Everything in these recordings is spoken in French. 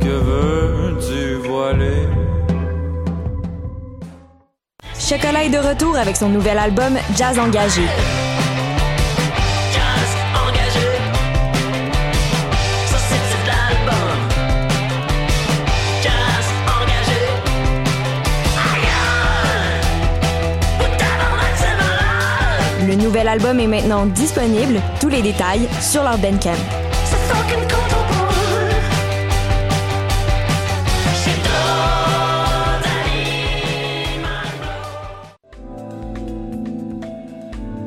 Que veux-tu voiler? Chocolat est de retour avec son nouvel album Jazz Engagé. Le nouvel album est maintenant disponible, tous les détails sur leur Bandcamp.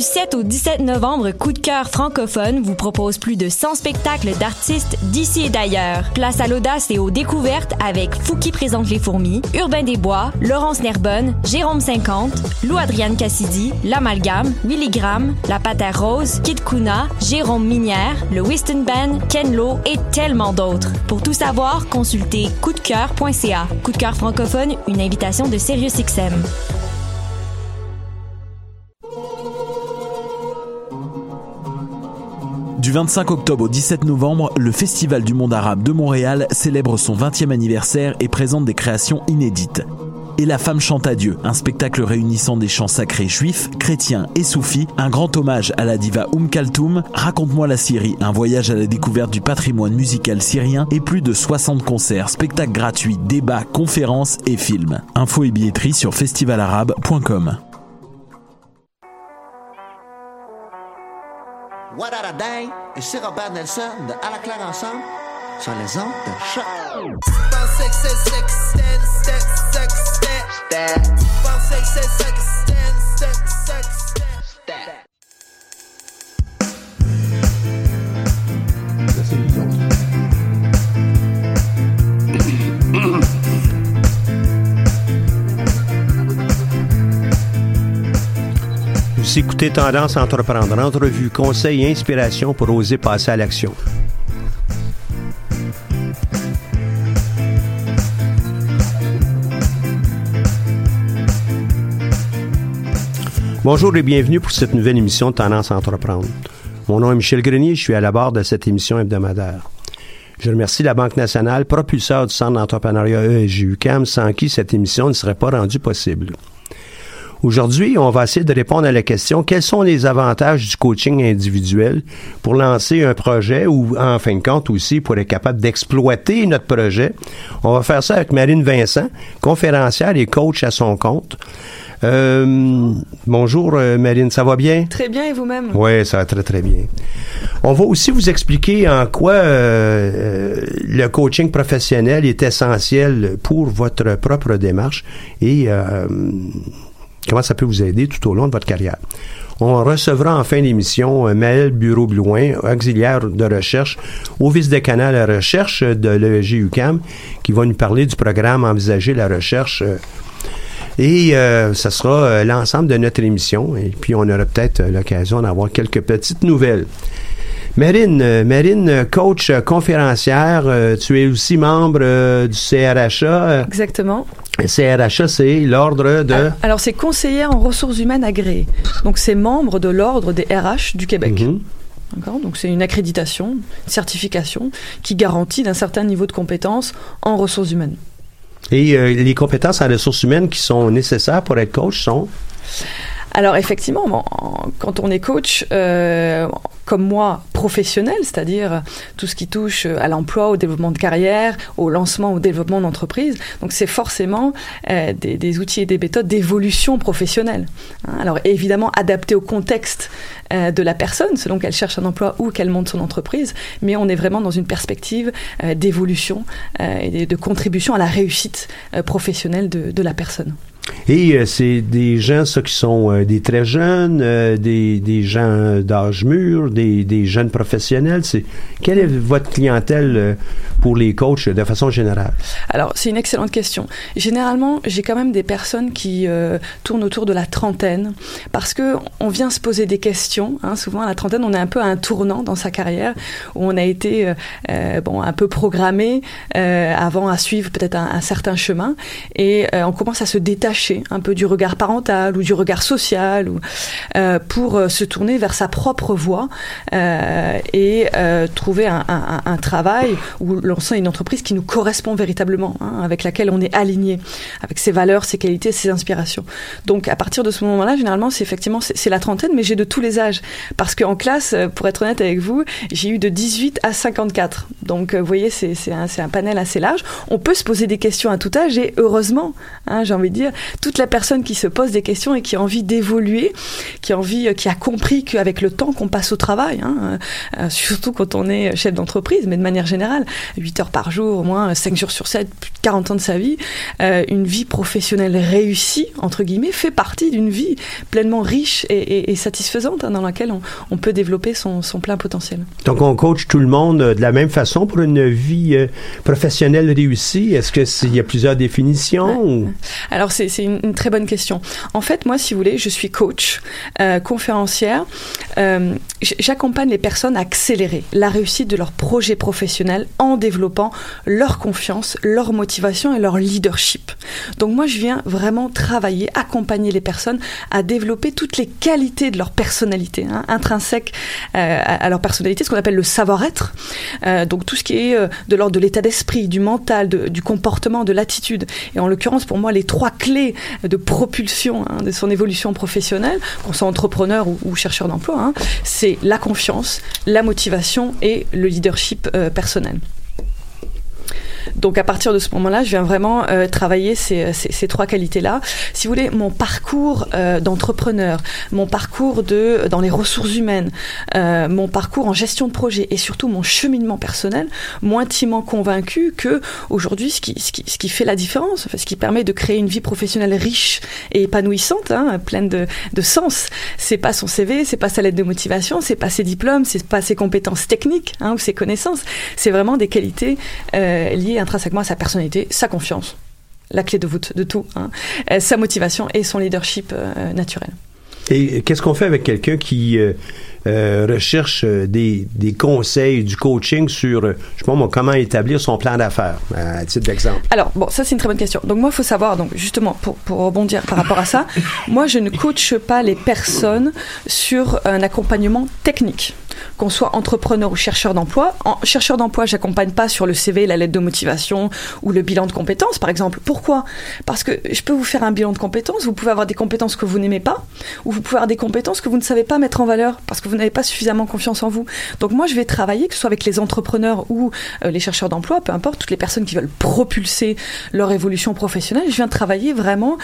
Du 7 au 17 novembre, Coup de cœur francophone vous propose plus de 100 spectacles d'artistes d'ici et d'ailleurs. Place à l'audace et aux découvertes avec Fouki présente les fourmis, Urbain Desbois, Laurence Nerbonne, Jérôme 50, Lou Adriane Cassidy, L'Amalgame, Milligram, La Patère Rose, Kid Kuna, Jérôme Minière, le Whiston Band, Ken Lo et tellement d'autres. Pour tout savoir, consultez coupdecoeur.ca. Coup de cœur francophone, une invitation de SiriusXM. Du 25 octobre au 17 novembre, le Festival du monde arabe de Montréal célèbre son 20e anniversaire et présente des créations inédites. Et la femme chante à Dieu, un spectacle réunissant des chants sacrés juifs, chrétiens et soufis, un grand hommage à la diva Oum Kaltoum, Raconte-moi la Syrie, un voyage à la découverte du patrimoine musical syrien et plus de 60 concerts, spectacles gratuits, débats, conférences et films. Infos et billetterie sur festivalarabe.com. What et c'est Robert Nelson de À la claire ensemble sur les ondes de choc. Écoutez Tendance entreprendre, entrevue, conseils et inspiration pour oser passer à l'action. Bonjour et bienvenue pour cette nouvelle émission de Tendance à entreprendre. Mon nom est Michel Grenier, je suis à la barre de cette émission hebdomadaire. Je remercie la Banque nationale, propulseur du Centre d'entrepreneuriat ESG-UQAM, sans qui cette émission ne serait pas rendue possible. Aujourd'hui, on va essayer de répondre à la question quels sont les avantages du coaching individuel pour lancer un projet ou, en fin de compte, aussi pour être capable d'exploiter notre projet? On va faire ça avec Marine Vincent, conférencière et coach à son compte. Euh, bonjour euh, Marine, ça va bien? Très bien et vous-même? Oui, ça va très très bien. On va aussi vous expliquer en quoi euh, le coaching professionnel est essentiel pour votre propre démarche et comment ça peut vous aider tout au long de votre carrière? On recevra en fin d'émission Maël Bureau-Blouin, auxiliaire de recherche au vice-décanat à la recherche de l'EGUCAM, qui va nous parler du programme Envisager la recherche. Et euh, ce sera euh, l'ensemble de notre émission. Et puis, on aura peut-être l'occasion d'avoir quelques petites nouvelles. Marine, Marine, coach conférencière, tu es aussi membre du CRHA. Exactement. CRHA, c'est l'ordre de... Alors, c'est conseillère en ressources humaines agréée. Donc, c'est membre de l'ordre des RH du Québec. Mhm. Donc, c'est une accréditation, une certification qui garantit d'un certain niveau de compétence en ressources humaines. Et euh, les compétences en ressources humaines qui sont nécessaires pour être coach sont? Alors effectivement, quand on est coach, euh, comme moi, professionnel, c'est-à-dire tout ce qui touche à l'emploi, au développement de carrière, au lancement, au développement d'entreprise, donc c'est forcément euh, des, outils et des méthodes d'évolution professionnelle. Hein. Alors évidemment adapté au contexte euh, de la personne, selon qu'elle cherche un emploi ou qu'elle monte son entreprise, mais on est vraiment dans une perspective euh, d'évolution et de contribution à la réussite professionnelle de la personne. Et euh, c'est des gens, ça, qui sont euh, des très jeunes, euh, des, des gens d'âge mûr, des, des jeunes professionnels. C'est Quelle est votre clientèle pour les coachs de façon générale? Alors, c'est une excellente question. Généralement, j'ai quand même des personnes qui tournent autour de la trentaine parce que on vient se poser des questions. Hein, souvent, à la trentaine, on est un peu à un tournant dans sa carrière où on a été bon un peu programmé avant à suivre peut-être un, un certain chemin et on commence à se détacher un peu du regard parental ou du regard social euh, pour euh, se tourner vers sa propre voie euh, et trouver un, travail ou lancer une entreprise qui nous correspond véritablement, hein, avec laquelle on est aligné, avec ses valeurs, ses qualités, ses inspirations. Donc à partir de ce moment-là, généralement, c'est effectivement c'est la trentaine, mais j'ai de tous les âges parce qu'en classe, pour être honnête avec vous, j'ai eu de 18 à 54. Donc vous voyez, c'est un, un panel assez large. On peut se poser des questions à tout âge et heureusement, hein, j'ai envie de dire, toute la personne qui se pose des questions et qui a envie d'évoluer, qui a envie, euh, qui a compris qu'avec le temps qu'on passe au travail, hein, euh, euh, surtout quand on est chef d'entreprise, mais de manière générale, 8 heures par jour, au moins 5 jours sur 7, plus de 40 ans de sa vie, euh, une vie professionnelle réussie, entre guillemets, fait partie d'une vie pleinement riche et, et- et satisfaisante hein, dans laquelle on, on peut développer son, son plein potentiel. Donc, on coach tout le monde de la même façon pour une vie professionnelle réussie. Est-ce que s'il y a plusieurs définitions? ou- Alors c'est c'est une, très bonne question. En fait, moi, si vous voulez, je suis coach, euh, conférencière. Euh, J'accompagne les personnes à accélérer la réussite de leur projet professionnel en développant leur confiance, leur motivation et leur leadership. Donc moi, je viens vraiment travailler, accompagner les personnes à développer toutes les qualités de leur personnalité, hein, intrinsèques euh, à, leur personnalité, ce qu'on appelle le savoir-être. Donc tout ce qui est de l'ordre de l'état d'esprit, du mental, du comportement, de l'attitude. Et en l'occurrence, pour moi, les trois clés de propulsion hein, de son évolution professionnelle, qu'on soit entrepreneur ou, chercheur d'emploi, hein, c'est la confiance, la motivation et le leadership euh, personnel. Donc à partir de ce moment-là, je viens vraiment euh, travailler ces, ces, ces trois qualités-là. Si vous voulez, mon parcours euh, d'entrepreneur, mon parcours de dans les ressources humaines, euh, mon parcours en gestion de projet et surtout mon cheminement personnel, m'ont intimement convaincu que aujourd'hui, ce qui, ce, qui, ce qui fait la différence, enfin, ce qui permet de créer une vie professionnelle riche et épanouissante, hein, pleine de, de sens, c'est pas son CV, c'est pas sa lettre de motivation, c'est pas ses diplômes, c'est pas ses compétences techniques hein, ou ses connaissances, c'est vraiment des qualités euh, intrinsèquement à sa personnalité, sa confiance, la clé de voûte de tout, hein, euh, sa motivation et son leadership euh, naturel. Et qu'est-ce qu'on fait avec quelqu'un qui euh, recherche des, des conseils, du coaching sur, je moi, comment établir son plan d'affaires, à titre d'exemple? Alors, bon, ça c'est une très bonne question. Donc moi, il faut savoir, donc justement, pour, pour rebondir par rapport à ça, moi je ne coache pas les personnes sur un accompagnement technique. Qu'on soit entrepreneur ou chercheur d'emploi. En chercheur d'emploi, j'accompagne pas sur le CV, la lettre de motivation ou le bilan de compétences, par exemple. Pourquoi? Parce que je peux vous faire un bilan de compétences, vous pouvez avoir des compétences que vous n'aimez pas, ou vous pouvez avoir des compétences que vous ne savez pas mettre en valeur parce que vous n'avez pas suffisamment confiance en vous. Donc moi, je vais travailler, que ce soit avec les entrepreneurs ou euh, les chercheurs d'emploi, peu importe, toutes les personnes qui veulent propulser leur évolution professionnelle, je viens travailler vraiment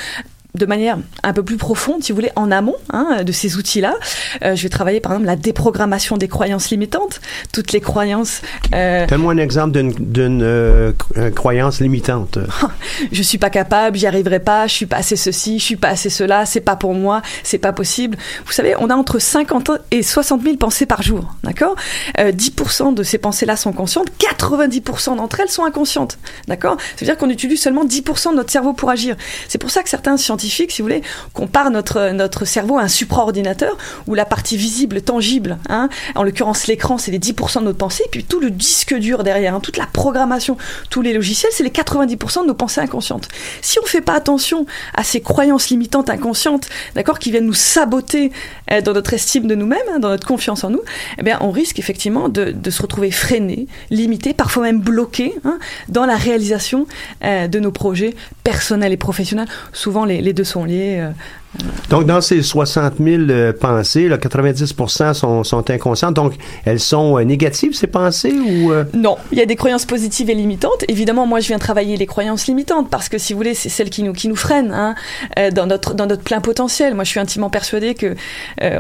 de manière un peu plus profonde, si vous voulez, en amont hein, de ces outils-là. Euh, je vais travailler par exemple la déprogrammation des croyances limitantes, toutes les croyances. Euh, Donne-moi un exemple d'une, euh, cro- croyance limitante. je suis pas capable, j'y arriverai pas, je suis pas assez ceci, je suis pas assez cela, c'est pas pour moi, c'est pas possible. Vous savez, on a entre 50 et 60 000 pensées par jour, d'accord? Euh, 10% de ces pensées-là sont conscientes, 90% d'entre elles sont inconscientes, d'accord? Ça veut dire qu'on utilise seulement 10% de notre cerveau pour agir. C'est pour ça que certains scientifiques, si vous voulez, comparent notre notre cerveau à un supraordinateur où la partie visible, tangible, hein, en l'occurrence l'écran, c'est les 10% de notre pensée, et puis tout le disque dur derrière, hein, toute la programmation, tous les logiciels, c'est les 90% de nos pensées inconscientes. Si on fait pas attention à ces croyances limitantes inconscientes, d'accord, qui viennent nous saboter euh, dans notre estime de nous-mêmes, hein, dans notre confiance en nous, eh bien, on risque effectivement de, se retrouver freiné, limité, parfois même bloqué dans la réalisation euh, de nos projets personnels et professionnels. Souvent, les, les deux sont liés. Donc, dans ces 60 000 euh, pensées, là, 90 sont, sont inconscientes. Donc, elles sont euh, négatives, ces pensées, ou... euh? Non, il y a des croyances positives et limitantes. Évidemment, moi, je viens travailler les croyances limitantes parce que, si vous voulez, c'est celles qui nous qui nous freinent hein, euh, dans notre dans notre plein potentiel. Moi, je suis intimement persuadée que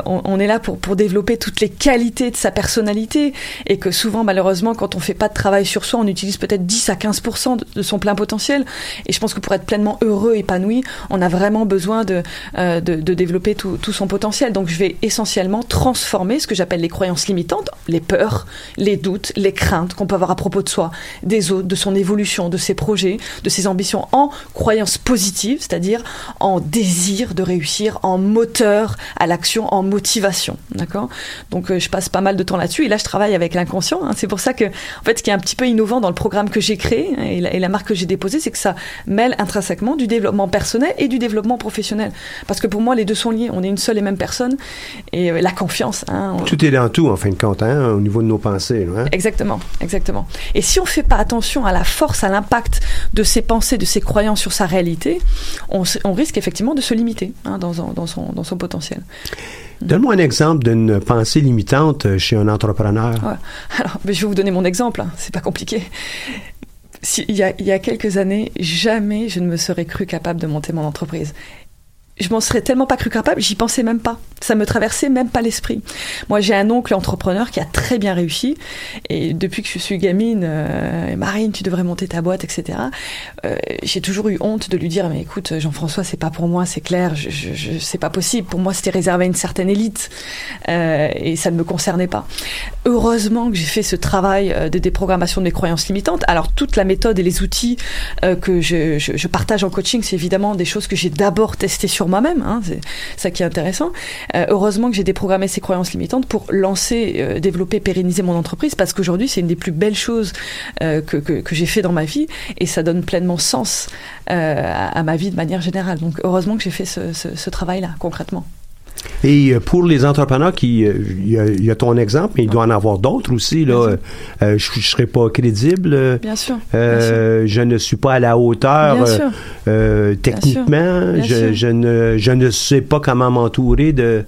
on, est là pour pour développer toutes les qualités de sa personnalité et que souvent, malheureusement, quand on fait pas de travail sur soi, on utilise peut-être 10 à 15 de, de son plein potentiel. Et je pense que pour être pleinement heureux, épanoui, on a vraiment besoin de euh, de, développer tout, son potentiel. Donc, je vais essentiellement transformer ce que j'appelle les croyances limitantes, les peurs, les doutes, les craintes qu'on peut avoir à propos de soi, des autres, de son évolution, de ses projets, de ses ambitions, en croyances positives, c'est-à-dire en désir de réussir, en moteur à l'action, en motivation. D'accord? Donc, euh, je passe pas mal de temps là-dessus. Et là, je travaille avec l'inconscient. hein. C'est pour ça que, en fait, ce qui est un petit peu innovant dans le programme que j'ai créé hein, et la marque que j'ai déposée, c'est que ça mêle intrinsèquement du développement personnel et du développement professionnel. Parce que pour moi, les deux sont liés. On est une seule et même personne. Et euh, la confiance. Hein, on- Tout est dans tout, en fin de compte, hein, au niveau de nos pensées. hein. Exactement, exactement. Et si on fait pas attention à la force, à l'impact de ses pensées, de ses croyances sur sa réalité, on, risque effectivement de se limiter hein, dans, son- dans, son, dans son potentiel. Donne-moi un exemple d'une pensée limitante chez un entrepreneur. Ouais. Alors, je vais vous donner mon exemple, hein, c'est pas compliqué. Si- il, y a, il y a quelques années, jamais je ne me serais cru capable de monter mon entreprise. Je m'en serais tellement pas cru capable, j'y pensais même pas. Ça me traversait même pas l'esprit. Moi, j'ai un oncle entrepreneur qui a très bien réussi. Et depuis que je suis gamine, euh, Marine, tu devrais monter ta boîte, etc. Euh, j'ai toujours eu honte de lui dire, mais écoute, Jean-François, c'est pas pour moi, c'est clair, je, je, je- c'est pas possible. Pour moi, c'était réservé à une certaine élite. Euh, et ça ne me concernait pas. Heureusement que j'ai fait ce travail euh, de déprogrammation de mes croyances limitantes. Alors, toute la méthode et les outils euh, que je, je partage en coaching, c'est évidemment des choses que j'ai d'abord testées sur moi-même. Hein, c'est ça qui est intéressant. Euh, heureusement que j'ai déprogrammé ces croyances limitantes pour lancer, euh, développer, pérenniser mon entreprise, parce qu'aujourd'hui, c'est une des plus belles choses euh, que, que, j'ai fait dans ma vie, et ça donne pleinement sens à, ma vie de manière générale. Donc, heureusement que j'ai fait ce travail-là, concrètement. Et euh, pour les entrepreneurs qui, euh, il y, a- il y a ton exemple, mais il doit en avoir d'autres aussi. Là, Bien Euh, je ne serais pas crédible. euh, Bien sûr. je ne suis pas à la hauteur Bien euh, sûr. techniquement. Bien je, je ne, je ne sais pas comment m'entourer de,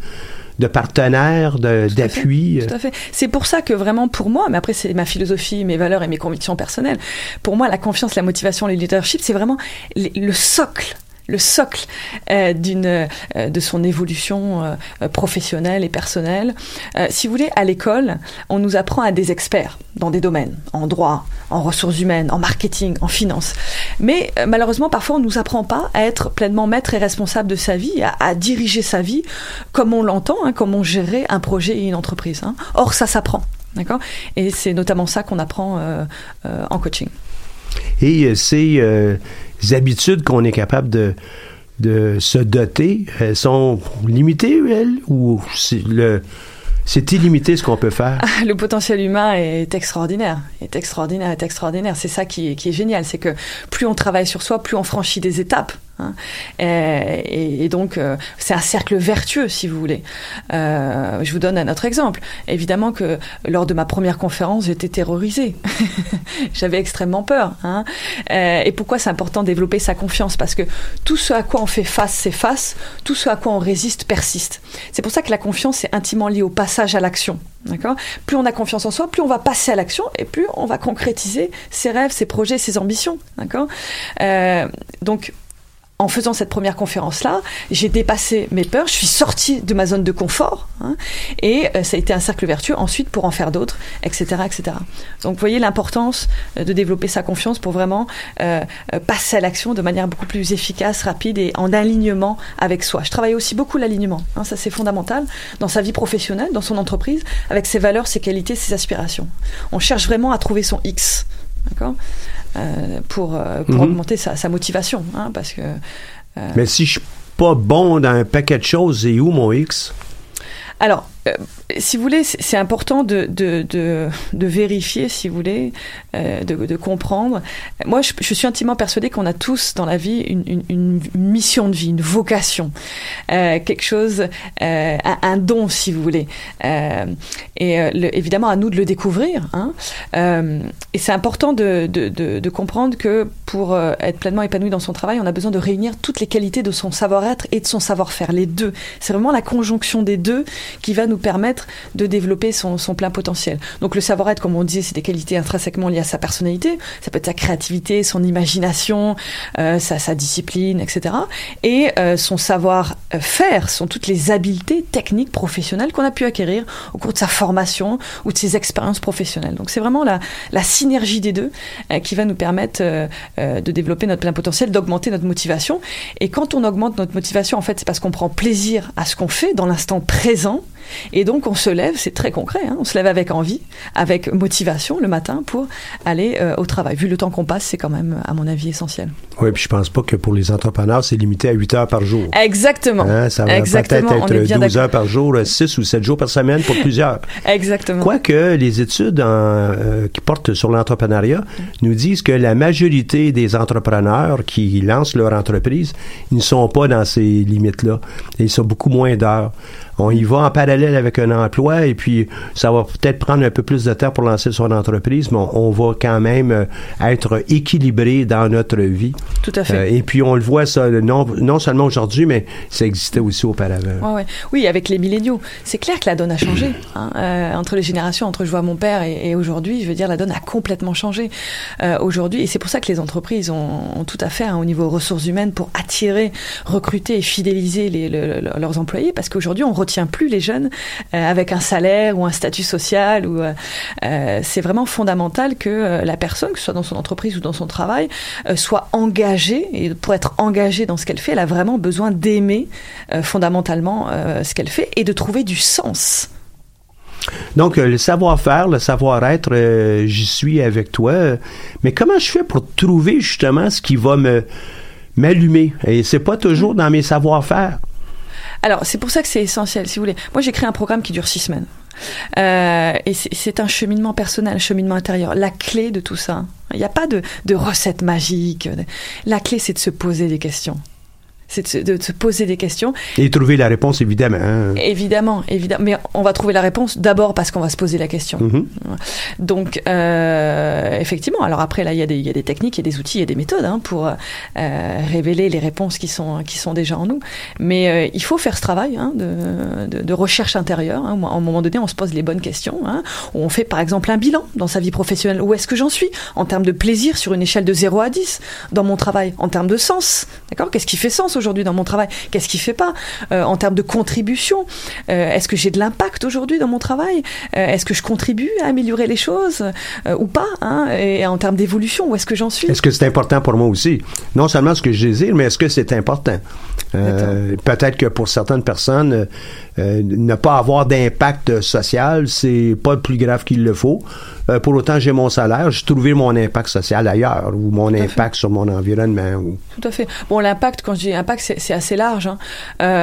de partenaires, de- Tout à fait. d'appui. Tout à fait. C'est pour ça que vraiment pour moi, mais après c'est ma philosophie, mes valeurs et mes convictions personnelles. Pour moi, la confiance, la motivation, le leadership, c'est vraiment le socle le socle euh, euh, de son évolution euh, professionnelle et personnelle. Si vous voulez, à l'école, on nous apprend à des experts dans des domaines, en droit, en ressources humaines, en marketing, en finance. Mais malheureusement, parfois, on nous apprend pas à être pleinement maître et responsable de sa vie, à, diriger sa vie comme on l'entend, hein, comme on gérerait un projet et une entreprise. hein. Or, ça s'apprend. D'accord? Et c'est notamment ça qu'on apprend en coaching. Et ces euh, habitudes qu'on est capable de, de se doter, elles sont limitées, elles, ou c'est c'est illimité ce qu'on peut faire? Le potentiel humain est extraordinaire, est extraordinaire, est extraordinaire. C'est ça qui est, qui est génial, c'est que plus on travaille sur soi, plus on franchit des étapes. Hein. Et, donc, euh, c'est un cercle vertueux, si vous voulez. Euh, je vous donne un autre exemple. Évidemment que lors de ma première conférence, j'étais terrorisée. J'avais extrêmement peur. hein. Euh, et pourquoi c'est important de développer sa confiance? Parce que tout ce à quoi on fait face s'efface, tout ce à quoi on résiste persiste. C'est pour ça que la confiance est intimement liée au passage à l'action. D'accord? Plus on a confiance en soi, plus on va passer à l'action et plus on va concrétiser ses rêves, ses projets, ses ambitions. D'accord? Donc, en faisant cette première conférence-là, j'ai dépassé mes peurs, je suis sortie de ma zone de confort, hein, et euh, ça a été un cercle vertueux ensuite pour en faire d'autres, etc., etc. Donc, vous voyez l'importance euh, de développer sa confiance pour vraiment euh, euh, passer à l'action de manière beaucoup plus efficace, rapide et en alignement avec soi. Je travaille aussi beaucoup l'alignement, hein, ça c'est fondamental dans sa vie professionnelle, dans son entreprise, avec ses valeurs, ses qualités, ses aspirations. On cherche vraiment à trouver son X, d'accord? Euh, pour, euh, pour Mhm. augmenter sa, sa motivation, hein, parce que Mais si je suis pas bon dans un paquet de choses, c'est où mon X? Alors, euh, si vous voulez, c'est important de, de, de, de vérifier, si vous voulez, euh, de, comprendre. Moi, je, je suis intimement persuadée qu'on a tous dans la vie une, une, une mission de vie, une vocation, euh, quelque chose, euh, un, un don, si vous voulez. Euh, et le- évidemment, à nous de le découvrir. Hein. Et c'est important de, de, de, comprendre que pour être pleinement épanoui dans son travail, on a besoin de réunir toutes les qualités de son savoir-être et de son savoir-faire, les deux. C'est vraiment la conjonction des deux qui va nous permettre de développer son, plein potentiel. Donc le savoir-être, comme on disait, c'est des qualités intrinsèquement liées à sa personnalité. Ça peut être sa créativité, son imagination, euh, sa, discipline, etc. Et euh, son savoir-faire sont toutes les habiletés techniques, professionnelles qu'on a pu acquérir au cours de sa formation ou de ses expériences professionnelles. Donc c'est vraiment la, synergie des deux euh, qui va nous permettre euh, euh, de développer notre plein potentiel, d'augmenter notre motivation. Et quand on augmente notre motivation, en fait, c'est parce qu'on prend plaisir à ce qu'on fait dans l'instant présent. Et donc on se lève, c'est très concret, hein, on se lève avec envie, avec motivation le matin pour aller euh, au travail. Vu le temps qu'on passe, c'est quand même, à mon avis, essentiel. Oui, puis je pense pas que pour les entrepreneurs, c'est limité à 8 heures par jour. Exactement. Hein, ça va peut-être être bien 12 d'accord. heures par jour, 6 ou 7 jours par semaine pour plusieurs. Exactement. Quoique les études en, euh, qui portent sur l'entrepreneuriat nous disent que la majorité des entrepreneurs qui lancent leur entreprise, ils ne sont pas dans ces limites-là. Ils sont beaucoup moins d'heures. On y va en parallèle avec un emploi et puis ça va peut-être prendre un peu plus de temps pour lancer son entreprise, mais on, on va quand même euh, être équilibré dans notre vie. Tout à fait. Euh, et puis on le voit ça non, non seulement aujourd'hui, mais ça existait aussi auparavant. Ouais, ouais. Oui, avec les milléniaux. C'est clair que la donne a changé. hein. Euh, entre les générations, entre je vois mon père et, et aujourd'hui, je veux dire, la donne a complètement changé. Euh, aujourd'hui, et c'est pour ça que les entreprises ont, ont tout à faire hein, au niveau ressources humaines pour attirer, recruter et fidéliser les, le- le- leurs employés, parce qu'aujourd'hui, on retient plus les jeunes euh, avec un salaire ou un statut social. Ou euh, euh, c'est vraiment fondamental que la personne, que ce soit dans son entreprise ou dans son travail, soit engagée. Et pour être engagée dans ce qu'elle fait, elle a vraiment besoin d'aimer fondamentalement ce qu'elle fait et de trouver du sens. Donc, le savoir-faire, le savoir-être, j'y suis avec toi. Mais comment je fais pour trouver justement ce qui va me m'allumer? Et c'est pas toujours dans mes savoir-faire. Alors, c'est pour ça que c'est essentiel, si vous voulez. Moi, j'ai créé un programme qui dure six semaines. Euh, et c'est- un cheminement personnel, un cheminement intérieur. La clé de tout ça, il n'y a pas de, de recette magique. La clé, c'est de se poser des questions. C'est de, se- de se poser des questions. Et trouver la réponse, évidemment. hein. Évidemment, évidemment. Mais on va trouver la réponse d'abord parce qu'on va se poser la question. Mhm. Donc, euh, effectivement, alors après, là, il y, a des- il y a des techniques, il y a des outils, il y a des méthodes hein, pour euh, révéler les réponses qui sont, qui sont déjà en nous. Mais euh, il faut faire ce travail hein, de, de, de recherche intérieure. Hein, à un moment donné, on se pose les bonnes questions. Hein, où on fait, par exemple, un bilan dans sa vie professionnelle. Où est-ce que j'en suis en termes de plaisir sur une échelle de 0 à 10 dans mon travail En termes de sens, d'accord? Qu'est-ce qui fait sens aujourd'hui dans mon travail Qu'est-ce qui fait pas Euh, En termes de contribution, euh, est-ce que j'ai de l'impact aujourd'hui dans mon travail? Euh, Est-ce que je contribue à améliorer les choses ou pas hein Et en termes d'évolution, où est-ce que j'en suis? Est-ce que c'est important pour moi aussi? Non seulement ce que je désire, mais est-ce que c'est important? Euh, Peut-être que pour certaines personnes, euh, euh, ne pas avoir d'impact social, c'est pas plus grave qu'il le faut. Euh, pour autant, j'ai mon salaire, j'ai trouvé mon impact social ailleurs ou mon impact sur mon environnement. ou- Tout à fait. Bon, l'impact, quand je dis impact, c'est assez large. hein.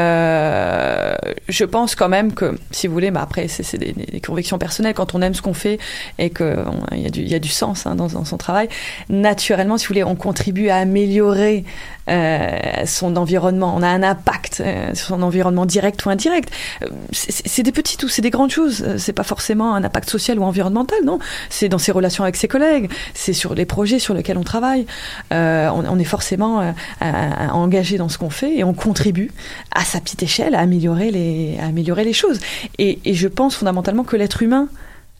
Euh, je pense quand même que, si vous voulez, mais après, c'est des, des convictions personnelles. Quand on aime ce qu'on fait et qu'il y, a du- il y a du sens hein, dans, dans son travail, naturellement, si vous voulez, on contribue à améliorer son environnement. On a un impact euh, sur son environnement direct ou indirect. Euh, C'est des petites ou c'est des grandes choses. Euh, C'est pas forcément un impact social ou environnemental, non. C'est dans ses relations avec ses collègues. C'est sur les projets sur lesquels on travaille. Euh, on, on est forcément euh, engagé dans ce qu'on fait et on contribue à sa petite échelle à améliorer les, à améliorer les choses. Et, et je pense fondamentalement que l'être humain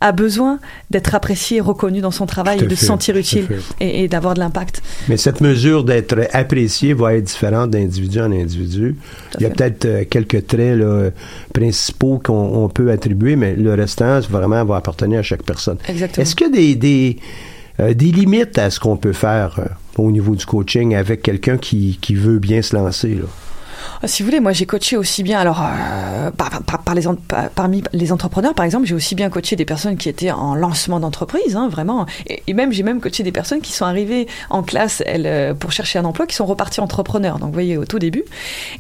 a besoin d'être apprécié et reconnu dans son travail et de se sentir utile et, et d'avoir de l'impact. Mais cette mesure d'être apprécié va être différente d'individu en individu. Il y a peut-être euh, quelques traits là, principaux qu'on on peut attribuer, mais le restant, vraiment, va appartenir à chaque personne. Exactement. Est-ce qu'il y a des, des, euh, des limites à ce qu'on peut faire euh, au niveau du coaching avec quelqu'un qui, qui veut bien se lancer? Là? Si vous voulez, moi j'ai coaché aussi bien, alors euh, par, les parmi les entrepreneurs par exemple, j'ai aussi bien coaché des personnes qui étaient en lancement d'entreprise, hein, vraiment, et, même j'ai même coaché des personnes qui sont arrivées en classe euh, pour chercher un emploi, qui sont reparties entrepreneurs. Donc vous voyez au tout début.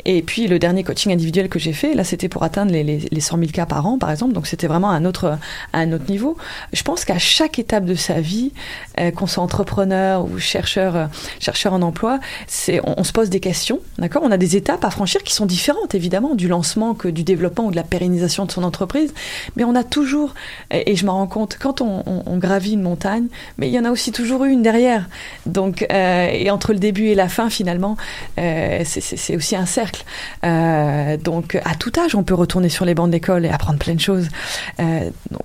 Et puis le dernier coaching individuel que j'ai fait, là c'était pour atteindre les, les, les 100 000 cas par an par exemple, donc c'était vraiment un autre un autre niveau. Je pense qu'à chaque étape de sa vie, euh, qu'on soit entrepreneur ou chercheur, chercheur en emploi, on, on se pose des questions, d'accord? On a des étapes à franchir qui sont différentes évidemment du lancement que du développement ou de la pérennisation de son entreprise, mais on a toujours, et, je m'en rends compte, quand on, gravit une montagne, mais il y en a aussi toujours une derrière. Donc, euh, et entre le début et la fin, finalement, euh, c'est- aussi un cercle. Euh, donc, à tout âge, on peut retourner sur les bancs d'école et apprendre plein de choses.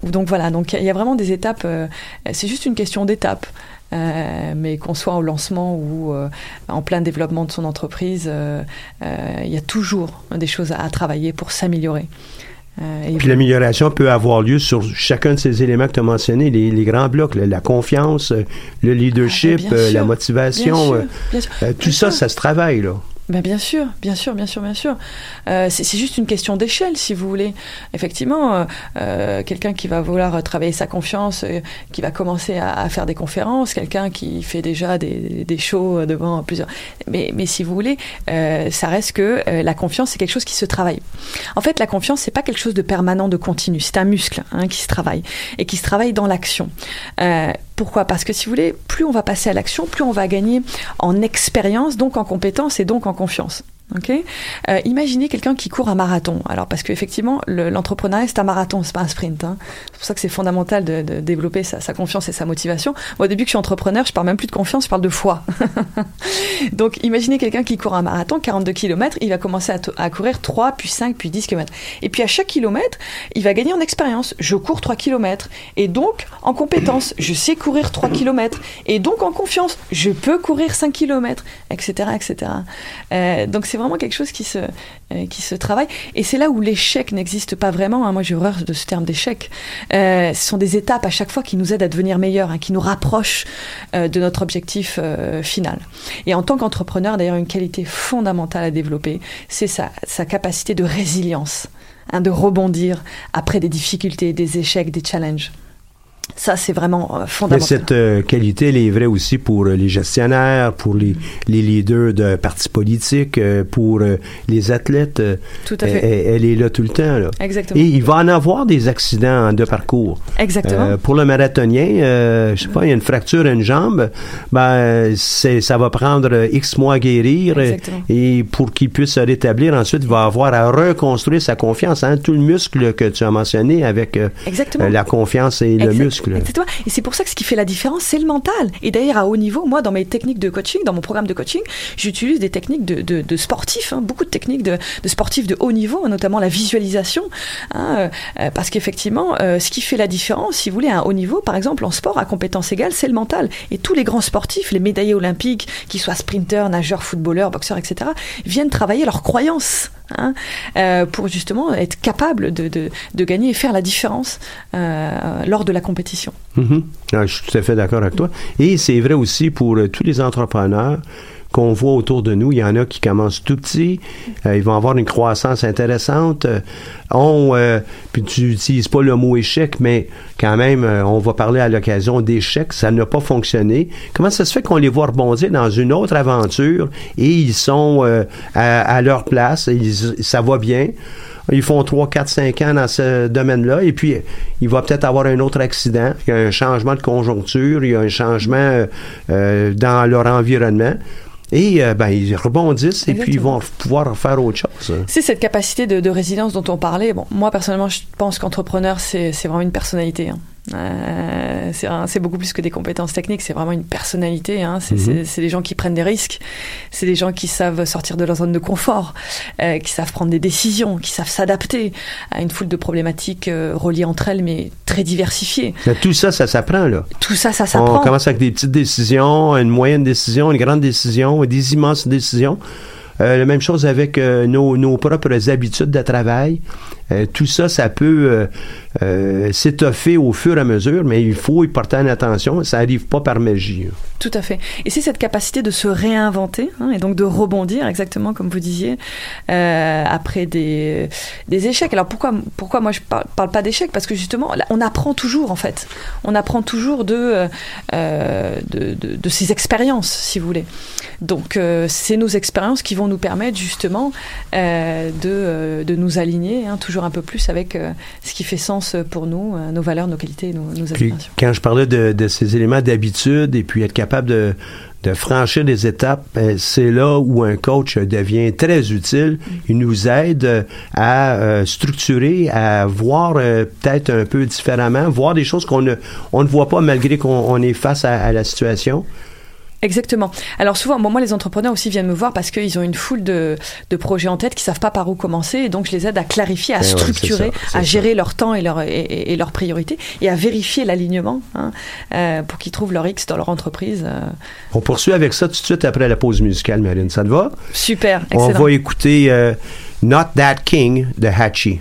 Donc, voilà, donc il y a vraiment des étapes. c'est juste une question d'étapes. Euh, mais qu'on soit au lancement ou euh, en plein développement de son entreprise, euh, il y a toujours des choses à, à travailler pour s'améliorer. Et Puis l'amélioration peut avoir lieu sur chacun de ces éléments que tu as mentionnés, les, les grands blocs, la confiance, le leadership, Ah, la motivation, bien sûr, bien sûr. tout ça, sûr. ça se travaille, là. Ben bien sûr, bien sûr, bien sûr, bien sûr. Euh, c'est juste une question d'échelle, si vous voulez. Effectivement, euh, euh, quelqu'un qui va vouloir travailler sa confiance, qui va commencer à, faire des conférences, quelqu'un qui fait déjà des, shows devant plusieurs. Mais, mais si vous voulez, ça reste que la confiance, c'est quelque chose qui se travaille. En fait, la confiance, c'est pas quelque chose de permanent, de continu. C'est un muscle hein, qui se travaille et qui se travaille dans l'action. Pourquoi? Parce que si vous voulez, plus on va passer à l'action, plus on va gagner en expérience, donc en compétence et donc en confiance. Euh, imaginez quelqu'un qui court un marathon. Alors parce qu'effectivement, le- l'entrepreneuriat c'est un marathon, c'est pas un sprint. Hein. Pour ça que c'est fondamental de, de développer sa, sa confiance et sa motivation. Moi, au début que je suis entrepreneur, je parle même plus de confiance, je parle de foi. Donc imaginez quelqu'un qui court un marathon, 42 km, il va commencer à courir 3, puis 5, puis 10 km. Et puis à chaque kilomètre, il va gagner en expérience. Je cours 3 km. Et donc en compétence, je sais courir 3 km. Et donc en confiance, je peux courir 5 km, etc. etc. Euh, donc c'est vraiment quelque chose qui se, euh, qui se travaille. Et c'est là où l'échec n'existe pas vraiment. hein. Moi j'ai horreur de ce terme d'échec. Euh, ce sont des étapes à chaque fois qui nous aident à devenir meilleurs, hein, qui nous rapprochent euh, de notre objectif euh, final. Et en tant qu'entrepreneur, d'ailleurs, une qualité fondamentale à développer, c'est sa, sa capacité de résilience, hein, de rebondir après des difficultés, des échecs, des challenges. Ça, c'est vraiment euh, Mais fondamental. cette euh, qualité, elle est vraie aussi pour euh, les gestionnaires, pour les, les leaders de partis politiques, euh, pour les athlètes. Tout à fait. elle- elle est là tout le temps. Là. Exactement. Et il va en avoir des accidents de parcours. Exactement. Pour le marathonien, je sais pas, il y a une fracture à une jambe, ben ça va prendre X mois à guérir Exactement. et pour qu'il puisse se rétablir, ensuite il va avoir à reconstruire sa confiance, hein, tout le muscle que tu as mentionné avec Exactement. la confiance et le Exact- Et c'est pour ça que ce qui fait la différence, c'est le mental. Et d'ailleurs, à haut niveau, moi, dans mes techniques de coaching, dans mon programme de coaching, j'utilise des techniques de, de, de sportifs, hein, beaucoup de techniques de, de sportifs de haut niveau, notamment la visualisation. hein, euh, euh, parce qu'effectivement, euh, ce qui fait la différence, si vous voulez, à un haut niveau, par exemple, en sport, à compétence égale, c'est le mental. Et tous les grands sportifs, les médaillés olympiques, qu'ils soient sprinteurs, nageurs, footballeurs, boxeurs, etc., viennent travailler leurs croyances. Hein, euh, pour justement être capables de, de, gagner et faire la différence euh, lors de la compétition. Ah, je suis tout à fait d'accord avec toi. Et c'est vrai aussi pour euh, tous les entrepreneurs qu'on voit autour de nous. Il y en a qui commencent tout petits. euh, ils vont avoir une croissance intéressante. euh, on, euh, puis tu n'utilises pas le mot échec, mais quand même, euh, on va parler à l'occasion d'échecs. Ça n'a pas fonctionné. Comment ça se fait qu'on les voit rebondir dans une autre aventure et ils sont euh, à, leur place, ils- ça va bien. Ils font 3, 4, 5 ans dans ce domaine-là, et puis il va peut-être avoir un autre accident, il y a un changement de conjoncture, il y a un changement dans leur environnement, et euh, ben, ils rebondissent, et puis ils vont pouvoir faire autre chose. C'est cette capacité de, de résilience dont on parlait. Bon, moi personnellement, je pense qu'entrepreneur, c'est c'est vraiment une personnalité. hein. Euh, c'est beaucoup plus que des compétences techniques, c'est vraiment une personnalité. Hein. C'est Mhm. c'est- des gens qui prennent des risques, c'est des gens qui savent sortir de leur zone de confort, euh, qui savent prendre des décisions, qui savent s'adapter à une foule de problématiques euh, reliées entre elles, mais très diversifiées. Tout ça, ça s'apprend, là. Tout ça, ça On s'apprend. commence avec des petites décisions, une moyenne décision, une grande décision, des immenses décisions. Euh, la même chose avec euh, nos, nos propres habitudes de travail. Euh, tout ça, ça peut s'étoffer au fur et à mesure, mais il faut y porter en attention. Ça arrive pas par magie. hein. Tout à fait. Et c'est cette capacité de se réinventer hein, et donc de rebondir, exactement comme vous disiez, après des, des échecs. Alors pourquoi, pourquoi moi je parle, parle pas d'échecs? Parce que justement, on apprend toujours en fait. On apprend toujours de, euh, de, de, ces expériences, si vous voulez. Donc c'est nos expériences qui vont nous permettre justement euh, de, euh, de nous aligner hein, toujours un peu plus avec euh, ce qui fait sens pour nous, nos valeurs, nos qualités, nos, nos Puis, quand je parlais de, de ces éléments d'habitude et puis être capable de, de franchir des étapes, ben, c'est là où un coach devient très utile. Il nous aide à structurer, à voir peut-être un peu différemment, voir des choses qu'on ne, on ne voit pas malgré qu'on on est face à, à la situation. Exactement. Alors souvent, bon, moi, les entrepreneurs aussi viennent me voir parce qu'ils ont une foule de, de projets en tête qui savent pas par où commencer, et donc je les aide à clarifier, à Eh ouais, structurer, ça, à ça. gérer leur temps et, leur, et, et- et leurs priorités, et à vérifier l'alignement hein, euh, pour qu'ils trouvent leur X dans leur entreprise. euh. On poursuit avec ça tout de suite après la pause musicale, Marine. Ça te va? Super, On va écouter euh, Not That King de Hatchie.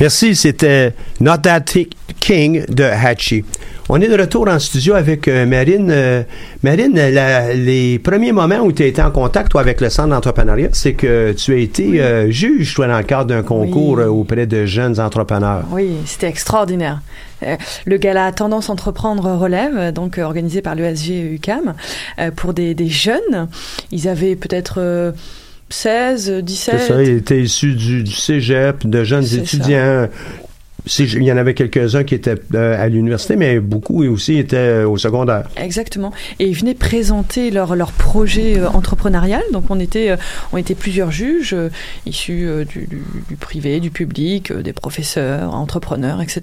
Merci, c'était Not That King de Hatchie. On est de retour en studio avec euh, Marine. Euh, Marine, la- les premiers moments où tu as été en contact toi, avec le centre d'entrepreneuriat, c'est que tu as été euh, juge, toi, dans le cadre d'un concours Oui. auprès de jeunes entrepreneurs. Oui, c'était extraordinaire. Euh, Le gala Tendance Entreprendre Relève, donc organisé par l'ESG UCAM, pour des, des jeunes. Ils avaient peut-être 16, 17. C'est ça, il était issu du, du cégep, de jeunes étudiants. Si, il y en avait quelques-uns qui étaient euh, à l'université, mais beaucoup aussi étaient euh, au secondaire. Exactement. Et ils venaient présenter leur, leur projet euh, entrepreneurial. Donc on était, euh, on était plusieurs juges issus du, du- du privé, du public, des professeurs, entrepreneurs, etc.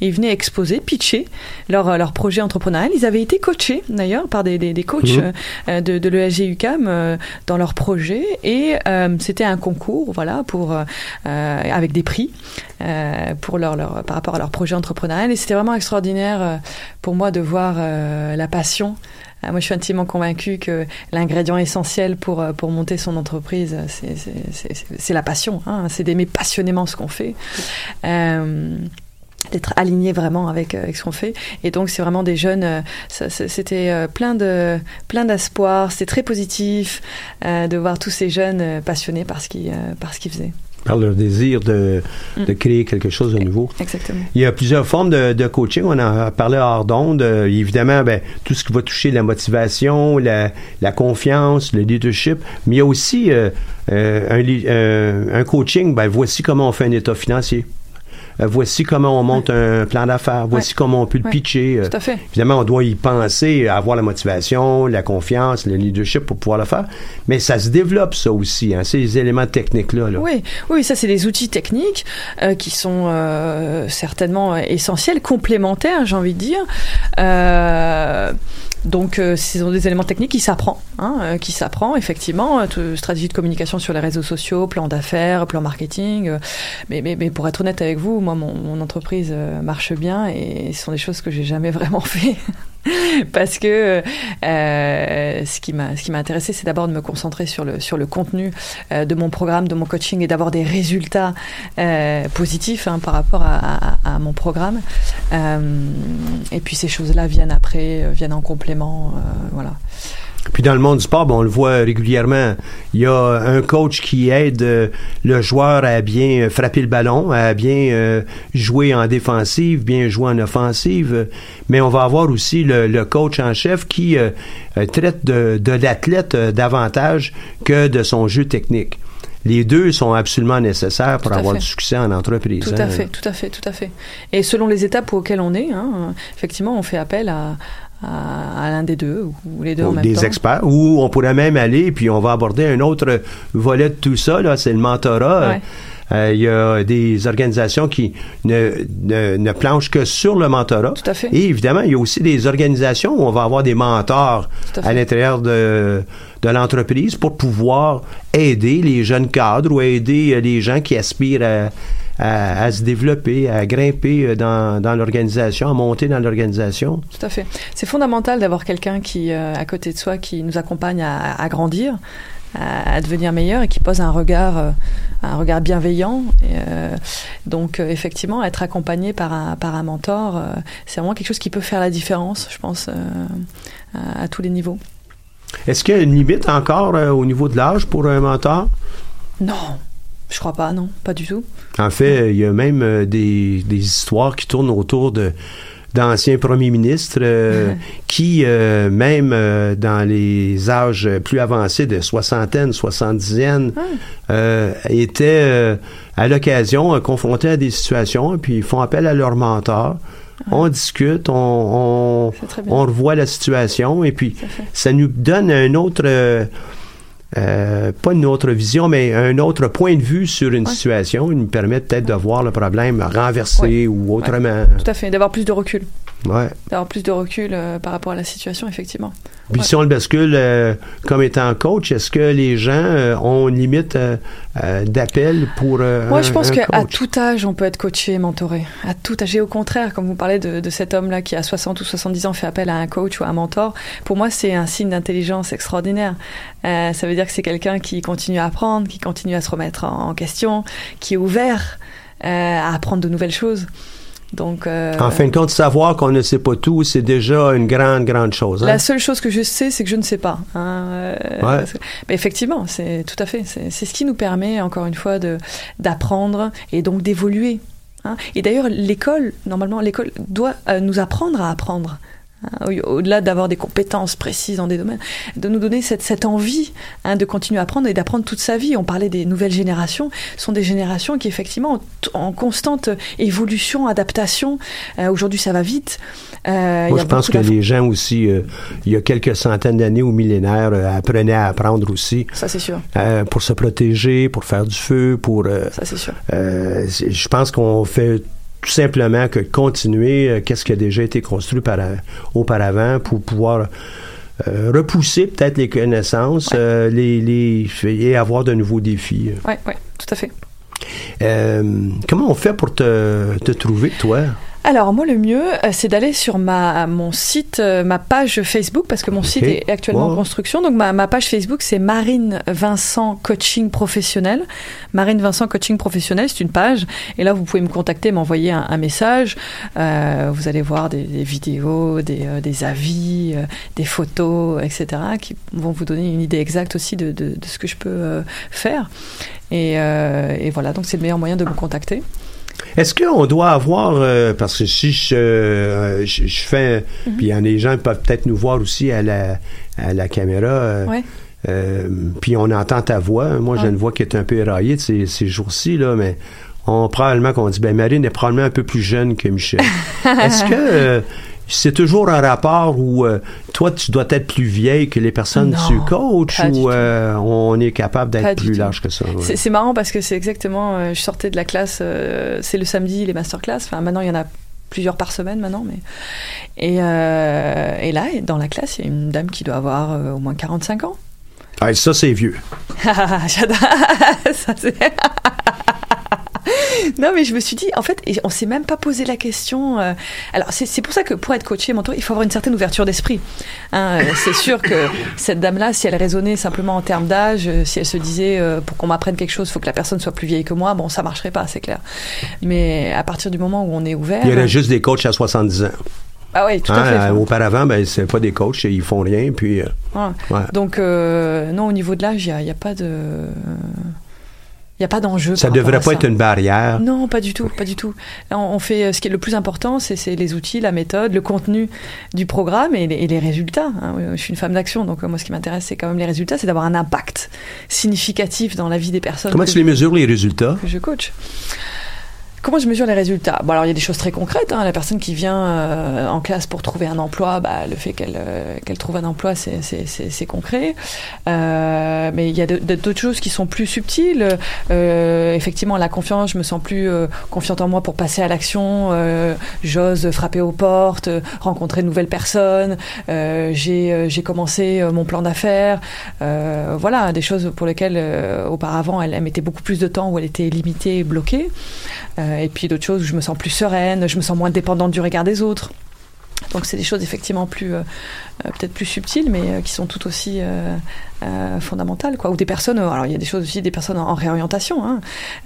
Et ils venaient exposer, pitcher leur, leur projet entrepreneurial. Ils avaient été coachés d'ailleurs par des, des, des coachs Mhm. de, de l'ESG UCAM dans leur projet. Et c'était un concours, voilà, pour avec des prix pour leur, par rapport à leur projet entrepreneurial. Et c'était vraiment extraordinaire euh, pour moi de voir euh, la passion. Euh, moi, je suis intimement convaincue que l'ingrédient essentiel pour, euh, pour monter son entreprise, c'est- la passion. Hein, c'est d'aimer passionnément ce qu'on fait. D'être aligné vraiment avec, avec ce qu'on fait et donc c'est vraiment des jeunes c'était plein de plein d'espoir c'était très positif de voir tous ces jeunes passionnés par ce qu'ils par ce qu'ils faisaient Par leur désir de, de Mm. créer quelque chose de nouveau. exactement Il y a plusieurs formes de, de coaching. On en a parlé hors d'onde. Euh, évidemment, ben, tout ce qui va toucher la motivation, la, la confiance, le leadership. Mais il y a aussi euh, euh, un, un coaching. Ben, voici comment on fait un état financier. Euh, voici comment on monte un plan d'affaires. Voici Ouais. comment on peut le Ouais. pitcher. Euh, tout à fait Évidemment, on doit y penser, avoir la motivation, la confiance, le leadership pour pouvoir le faire. Mais ça se développe, ça aussi, hein, ces éléments techniques-là. là. Oui, oui, ça c'est des outils techniques euh, qui sont euh, certainement euh, essentiels, complémentaires, j'ai envie de dire. Euh, donc, euh, ce sont des éléments techniques qui s'apprend, hein, euh, qui s'apprend effectivement. euh, tout- stratégie de communication sur les réseaux sociaux, plan d'affaires, plan marketing. euh, mais, mais, mais pour être honnête avec vous, moi, mon, mon entreprise euh, marche bien et ce sont des choses que j'ai jamais vraiment fait. Parce que euh, ce qui m'a ce qui m'a intéressé, c'est d'abord de me concentrer sur le sur le contenu euh, de mon programme, de mon coaching et d'avoir des résultats euh, positifs hein, par rapport à, à- à mon programme. Euh, et puis ces choses-là viennent après, euh, viennent en complément, euh, voilà. Puis dans le monde du sport, ben, on le voit régulièrement. Il y a un coach qui aide euh, le joueur à bien euh, frapper le ballon, à bien euh, jouer en défensive, bien jouer en offensive. Mais on va avoir aussi le, le coach en chef qui traite de, de l'athlète davantage que de son jeu technique. Les deux sont absolument nécessaires pour avoir fait. du succès en entreprise. Tout hein. à fait, tout à fait, tout à fait. Et selon les étapes auxquelles on est, hein, effectivement, on fait appel à, à, à l'un des deux ou les deux en même des temps. experts, ou on pourrait même aller, puis on va aborder un autre volet de tout ça, là, c'est le mentorat. Ouais. Euh, Il y a des organisations qui ne, ne, ne planchent que sur le mentorat. Tout à fait. Et évidemment, il y a aussi des organisations où on va avoir des mentors à à, l'intérieur de, de l'entreprise pour pouvoir aider les jeunes cadres ou aider euh, les gens qui aspirent à, à, à se développer, à grimper euh, dans, dans l'organisation, à monter dans l'organisation. Tout à fait. C'est fondamental d'avoir quelqu'un qui, euh, à côté de soi, qui nous accompagne à, à grandir, à, à devenir meilleur et qui pose un regard, euh, un regard bienveillant. Et, euh, donc, euh, effectivement, être accompagné par un, par un mentor, euh, c'est vraiment quelque chose qui peut faire la différence, je pense, euh, à, à tous les niveaux. Est-ce qu'il y a une limite encore euh, au niveau de l'âge pour un mentor? Non, je crois pas, non, pas du tout. En fait, il y a même euh, des, des histoires qui tournent autour de d'anciens premiers ministres euh, qui, euh, même euh, dans les âges plus avancés de soixantaine, soixante-dizaine, euh, étaient à l'occasion confrontés à des situations, puis ils font appel à leur mentor. On discute, on, on, revoit la situation, et puis ça nous donne un autre... euh, pas une autre vision, mais un autre point de vue sur une Ouais. situation. Il nous permet peut-être de voir le problème renversé ou autrement. Tout à fait, d'avoir plus de recul. Ouais. D'avoir plus de recul euh, par rapport à la situation, effectivement. Puis Ouais. si on le bascule euh, comme étant coach, est-ce que les gens euh, ont une limite euh, euh, d'appel pour euh, Moi, un- je pense qu'à tout âge, on peut être coaché, mentoré. À tout âge. Et au contraire, comme vous parlez de, de cet homme-là qui, à 60 ou 70 ans, fait appel à un coach ou à un mentor, pour moi, c'est un signe d'intelligence extraordinaire. Euh, ça veut dire que c'est quelqu'un qui continue à apprendre, qui continue à se remettre en, en question, qui est ouvert euh, à apprendre de nouvelles choses. Donc, euh, En fin de compte, savoir qu'on ne sait pas tout, c'est déjà une grande, grande chose. hein. La seule chose que je sais, c'est que je ne sais pas. hein, euh, Ouais. que- mais effectivement, c'est tout à fait. C'est ce qui nous permet, encore une fois, d'apprendre et donc d'évoluer. hein. Et d'ailleurs, l'école, normalement, l'école doit euh, nous apprendre à apprendre. Hein, au- Au-delà d'avoir des compétences précises dans des domaines, de nous donner cette, cette envie hein, de continuer à apprendre et d'apprendre toute sa vie. On parlait des nouvelles générations, ce sont des générations qui effectivement ont t- en constante évolution, adaptation. Euh, Aujourd'hui, ça va vite. Euh, il y Moi, a je pense que les gens aussi, euh, il y a quelques centaines d'années ou millénaires, euh, apprenaient à apprendre aussi Ça, c'est sûr. euh, pour se protéger, pour faire du feu, pour. euh, Ça, c'est sûr. euh, je pense qu'on fait tout simplement que continuer euh, qu'est-ce qui a déjà été construit par, auparavant pour pouvoir euh, repousser peut-être les connaissances euh, les, les, et avoir de nouveaux défis. Ouais, ouais, tout à fait. Euh, comment on fait pour te, te trouver, toi? Alors moi le mieux euh, c'est d'aller sur ma mon site euh, ma page Facebook parce que mon site est actuellement Wow. en construction. Donc ma, ma page Facebook c'est Marine Vincent Coaching Professionnel. Marine Vincent Coaching Professionnel c'est une page. Et là vous pouvez me contacter m'envoyer un, un message. Euh, vous allez voir des, des vidéos des, euh, des avis euh, des photos etc qui vont vous donner une idée exacte aussi de, de, de ce que je peux euh, faire. Et, euh, et voilà. Donc c'est le meilleur moyen de me contacter Est-ce qu'on doit avoir, euh, parce que si je, euh, je, je fais, puis il y en a des gens qui peuvent peut-être nous voir aussi à la, à la caméra, euh, Ouais. euh, puis on entend ta voix. Moi, j'ai une voix qui est un peu éraillée de ces, ces jours-ci, là, mais on, probablement qu'on dit, ben Marine est probablement un peu plus jeune que Michel. Est-ce que euh, c'est toujours un rapport où euh, toi, tu dois être plus vieille que les personnes Non, que tu coaches ou euh, on est capable d'être plus tout. large que ça? ouais? C'est marrant parce que c'est exactement. euh, je sortais de la classe, c'est le samedi, les masterclass. Enfin, maintenant, il y en a plusieurs par semaine maintenant. Mais... Et, et là, dans la classe, il y a une dame qui doit avoir au moins 45 ans. Ah, ça, c'est vieux. J'adore. Ça, c'est- Non, mais je me suis dit, en fait, on s'est même pas posé la question. euh, Alors, c'est pour ça que pour être coaché, mentor, il faut avoir une certaine ouverture d'esprit. Hein, euh, c'est sûr que cette dame-là, si elle raisonnait simplement en termes d'âge, euh, si elle se disait, euh, pour qu'on m'apprenne quelque chose, il faut que la personne soit plus vieille que moi, bon, ça marcherait pas, c'est clair. Mais à partir du moment où on est ouvert. Il y aurait juste des coachs à 70 ans. Ah oui, tout à Hein, fait. auparavant, ben, c'est pas des coachs, ils font rien, puis... euh, ouais. ouais. Donc, euh, non, au niveau de l'âge, il n'y a pas de. Il n'y a pas d'enjeu. ça rapport devrait pas être une barrière. Non, pas du tout, pas du tout. Là, on fait euh, ce qui est le plus important, c'est les outils, la méthode, le contenu du programme et les, et les résultats. hein. Je suis une femme d'action, donc euh, moi, ce qui m'intéresse, c'est quand même les résultats, c'est d'avoir un impact significatif dans la vie des personnes Comment tu les mesures, les résultats? que je coach. Comment je mesure les résultats? Bon, alors il y a des choses très concrètes. hein. La personne qui vient euh, en classe pour trouver un emploi, bah, le fait qu'elle euh, trouve un emploi, c'est- concret. Euh, mais il y a d'autres choses qui sont plus subtiles. Euh, effectivement, la confiance, je me sens plus euh, confiante en moi pour passer à l'action. Euh, J'ose frapper aux portes, rencontrer de nouvelles personnes. J'ai commencé mon plan d'affaires. Voilà, des choses pour lesquelles auparavant elle, mettait beaucoup plus de temps, où elle était limitée et bloquée. Et puis d'autres choses où je me sens plus sereine, je me sens moins dépendante du regard des autres. Donc c'est des choses effectivement plus euh, euh, peut-être plus subtiles, mais euh, qui sont tout aussi euh, euh, fondamentales, quoi. Ou des personnes, euh, alors il y a des choses aussi, des personnes en, en réorientation, hein.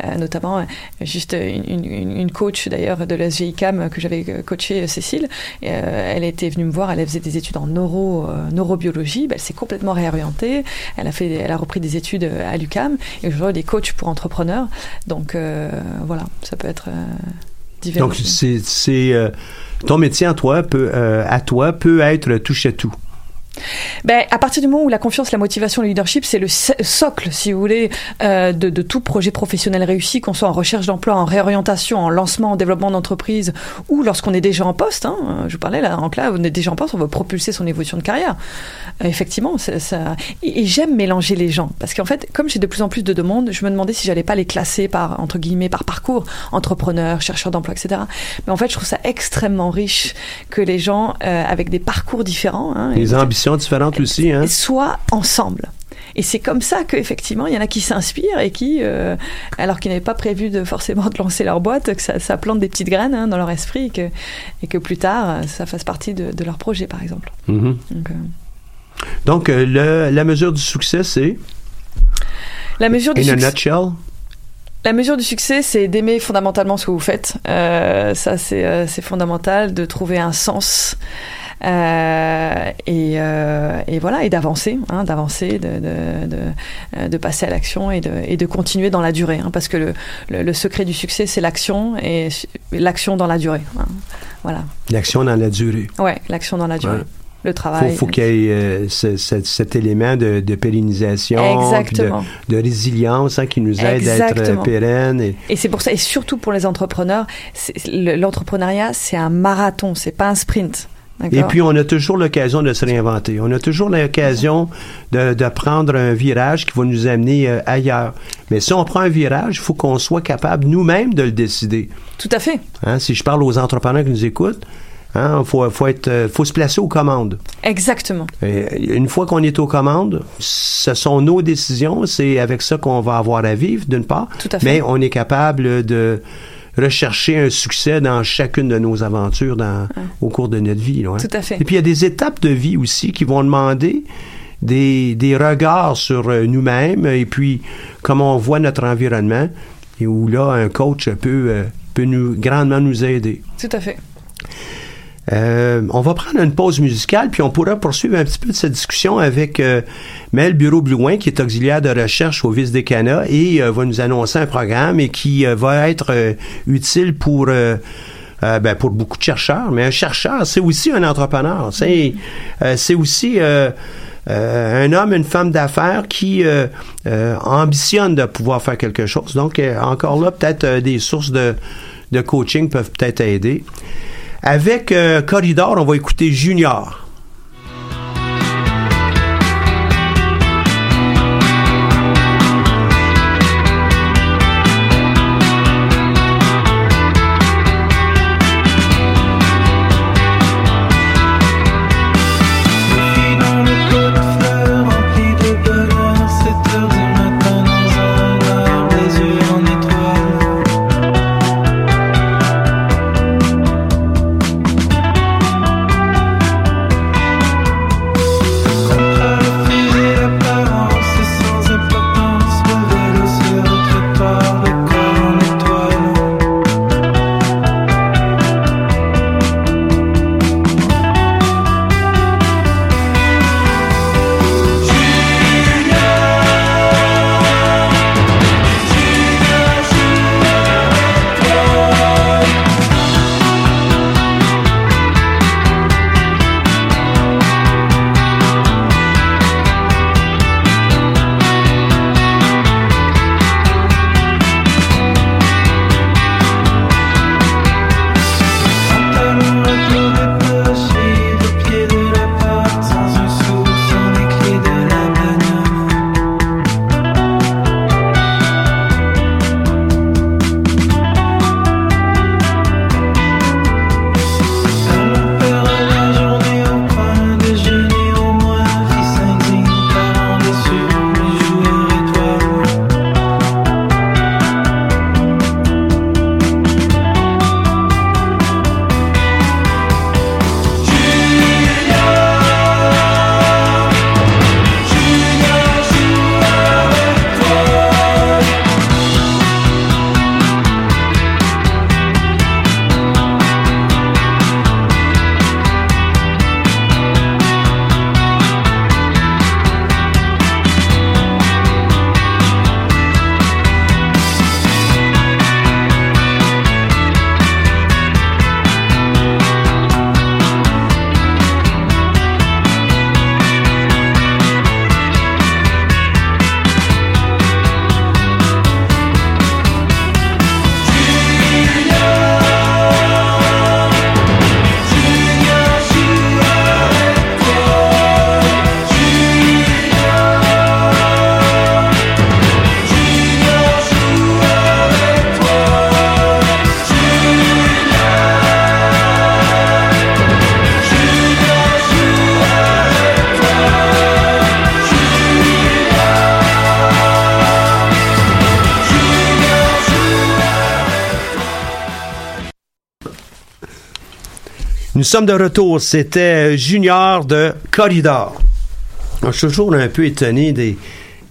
Euh, notamment juste une, une, une coach d'ailleurs de la SGICAM que j'avais coachée, Cécile. Et, euh, elle était venue me voir, elle faisait des études en neuro, euh, neurobiologie, Ben, elle s'est complètement réorientée. Elle a fait, elle a repris des études à l'UCAM et aujourd'hui elle est coach pour entrepreneurs. Donc euh, voilà, ça peut être euh, divers. Donc, c'est... ton métier à toi, peut, euh, à toi peut être touche à tout. Ben, à partir du moment où la confiance, la motivation, le leadership, c'est le so- socle, si vous voulez, euh, de, de tout projet professionnel réussi, qu'on soit en recherche d'emploi, en réorientation, en lancement, en développement d'entreprise, ou lorsqu'on est déjà en poste. Hein, je vous parlais là, en classe, on est déjà en poste, on veut propulser son évolution de carrière. Euh, effectivement, c'est- ça. Et, et j'aime mélanger les gens, parce qu'en fait, comme j'ai de plus en plus de demandes, je me demandais si j'allais pas les classer par entre guillemets par parcours, entrepreneur, chercheur d'emploi, etc. Mais en fait, je trouve ça extrêmement riche que les gens euh, avec des parcours différents, hein, Les et- différentes aussi, hein? soient ensemble. Et c'est comme ça qu'effectivement, il y en a qui s'inspirent et qui, euh, alors qu'ils n'avaient pas prévu de forcément de lancer leur boîte, que ça, ça plante des petites graines hein, dans leur esprit et que, et que plus tard, ça fasse partie de, de leur projet, par exemple. Mhm. Donc, euh, Donc, euh, le- la mesure du succès, c'est, la mesure du in a succès. nutshell, La mesure du succès, c'est d'aimer fondamentalement ce que vous faites. Euh, ça, c'est c'est fondamental, de trouver un sens. Euh, et, euh, et voilà, et d'avancer, hein, d'avancer, de, de, de, euh, de passer à l'action et de, et de continuer dans la durée. hein, parce que le, le, le secret du succès, c'est l'action et l'action dans la durée. hein. Voilà. L'action dans la durée. Ouais, l'action dans la durée. Ouais. Le Faut, travail. faut qu'il y ait euh, ce- ce- cet élément de, de pérennisation, de, Exactement. de résilience hein, qui nous aide à être euh, Exactement. pérenne. Et, Et c'est pour ça, et surtout pour les entrepreneurs, l'entrepreneuriat, c'est un marathon, c'est pas un sprint. Et puis, on a toujours l'occasion de se réinventer. On a toujours l'occasion de, de prendre un virage qui va nous amener euh, ailleurs. Mais si on prend un virage, il faut qu'on soit capable nous-mêmes de le décider. Tout à fait. Hein, si je parle aux entrepreneurs qui nous écoutent, il faut, faut, être, euh, faut se placer aux commandes. Exactement. Et une fois qu'on est aux commandes, ce sont nos décisions, c'est avec ça qu'on va avoir à vivre, d'une part. Tout à fait. Mais on est capable de rechercher un succès dans chacune de nos aventures dans, au cours de notre vie. là, hein. Tout à fait. Et puis il y a des étapes de vie aussi qui vont demander des, des regards sur euh, nous-mêmes et puis comment on voit notre environnement et où là un coach peut, euh, peut nous, grandement nous aider. Tout à fait. Euh, on va prendre une pause musicale, puis on pourra poursuivre un petit peu de cette discussion avec euh, Mel Bureau-Blouin, qui est auxiliaire de recherche au Vice-Décanat et euh, va nous annoncer un programme et qui euh, va être utile pour... ben, pour beaucoup de chercheurs, mais un chercheur, c'est aussi un entrepreneur. C'est euh, aussi un homme, une femme d'affaires qui ambitionne de pouvoir faire quelque chose. Donc, encore là, peut-être des sources de, de coaching peuvent peut-être aider. Avec euh, Corridor, on va écouter Junior. Nous sommes de retour. C'était Junior de Corridor. Je suis toujours un peu étonné des,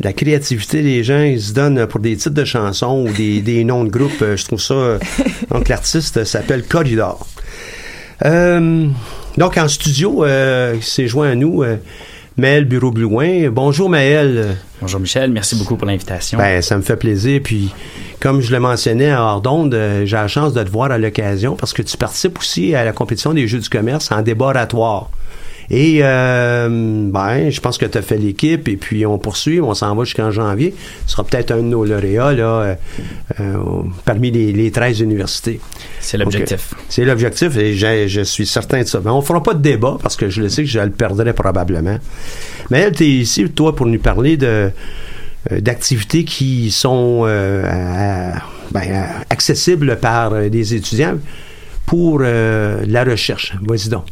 la créativité des gens, ils se donnent pour des titres de chansons ou des, des noms de groupes. Euh, Je trouve ça. euh, donc, l'artiste s'appelle Corridor. Euh, donc, en studio, euh, il s'est joint à nous euh, Maël Bureau-Blouin. Bonjour, Maël. Bonjour Michel, merci beaucoup pour l'invitation. Ben, ça me fait plaisir. Puis, comme je le mentionnais à hors d'onde, euh, j'ai la chance de te voir à l'occasion parce que tu participes aussi à la compétition des Jeux du commerce en débat oratoire. Et euh, ben, je pense que tu as fait l'équipe et puis on poursuit, on s'en va jusqu'en janvier. Tu seras peut-être un de nos lauréats là, euh, euh, parmi les, les 13 universités. C'est l'objectif. C'est l'objectif et je, suis certain de ça. Mais on fera pas de débat parce que je le sais que je le perdrais probablement. Mais elle, tu es ici, toi, pour nous parler de euh, d'activités qui sont euh, à- ben, accessibles par des étudiants pour euh, la recherche. Vas-y donc.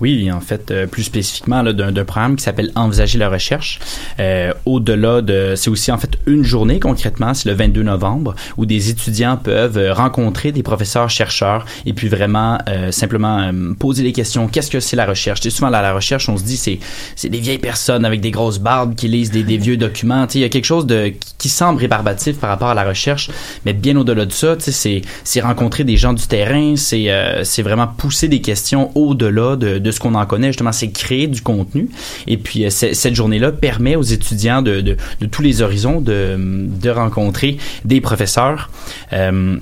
Oui, en fait, euh, plus spécifiquement d'un programme qui s'appelle Envisager la recherche. Euh, Au-delà de, c'est aussi en fait une journée concrètement, c'est le 22 novembre, où des étudiants peuvent rencontrer des professeurs chercheurs et puis vraiment simplement poser les questions. Qu'est-ce que c'est la recherche? Sais, souvent là, la recherche, on se dit c'est c'est des vieilles personnes avec des grosses barbes qui lisent des, des vieux documents. Il y a quelque chose de qui, semble rébarbatif par rapport à la recherche, mais bien au-delà de ça, c'est rencontrer des gens du terrain, c'est euh, c'est vraiment pousser des questions au-delà de, ce qu'on en connaît. Justement, c'est créer du contenu. Et puis, euh, cette journée-là permet aux étudiants de, tous les horizons de, de rencontrer des professeurs. Euh,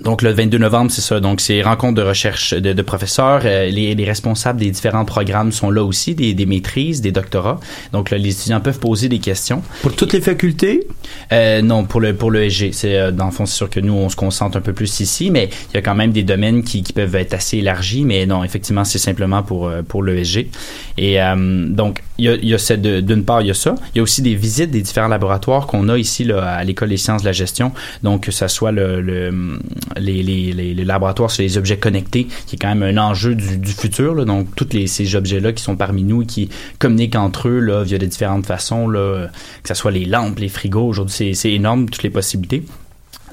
donc le 22 novembre, c'est ça. Donc c'est rencontre de recherche de, de professeurs. Euh, les, les responsables des différents programmes sont là aussi, des, des maîtrises, des doctorats. Donc là, les étudiants peuvent poser des questions. Pour toutes les facultés? Euh, non, pour le pour le SG. C'est euh, dans le fond, c'est sûr que nous on se concentre un peu plus ici, mais il y a quand même des domaines qui, qui peuvent être assez élargis. Mais non, effectivement, c'est simplement pour euh, pour le SG. Et euh, donc il y a, il y a cette d'une part il y a ça. Il y a aussi des visites des différents laboratoires qu'on a ici là, à l'école des sciences de la gestion. Donc que ça soit le, le les, les, les, laboratoires sur les objets connectés, qui est quand même un enjeu du, du futur. Là. Donc, tous les, ces objets-là qui sont parmi nous qui communiquent entre eux là, via de différentes façons, là, que ce soit les lampes, les frigos. Aujourd'hui, c'est énorme, toutes les possibilités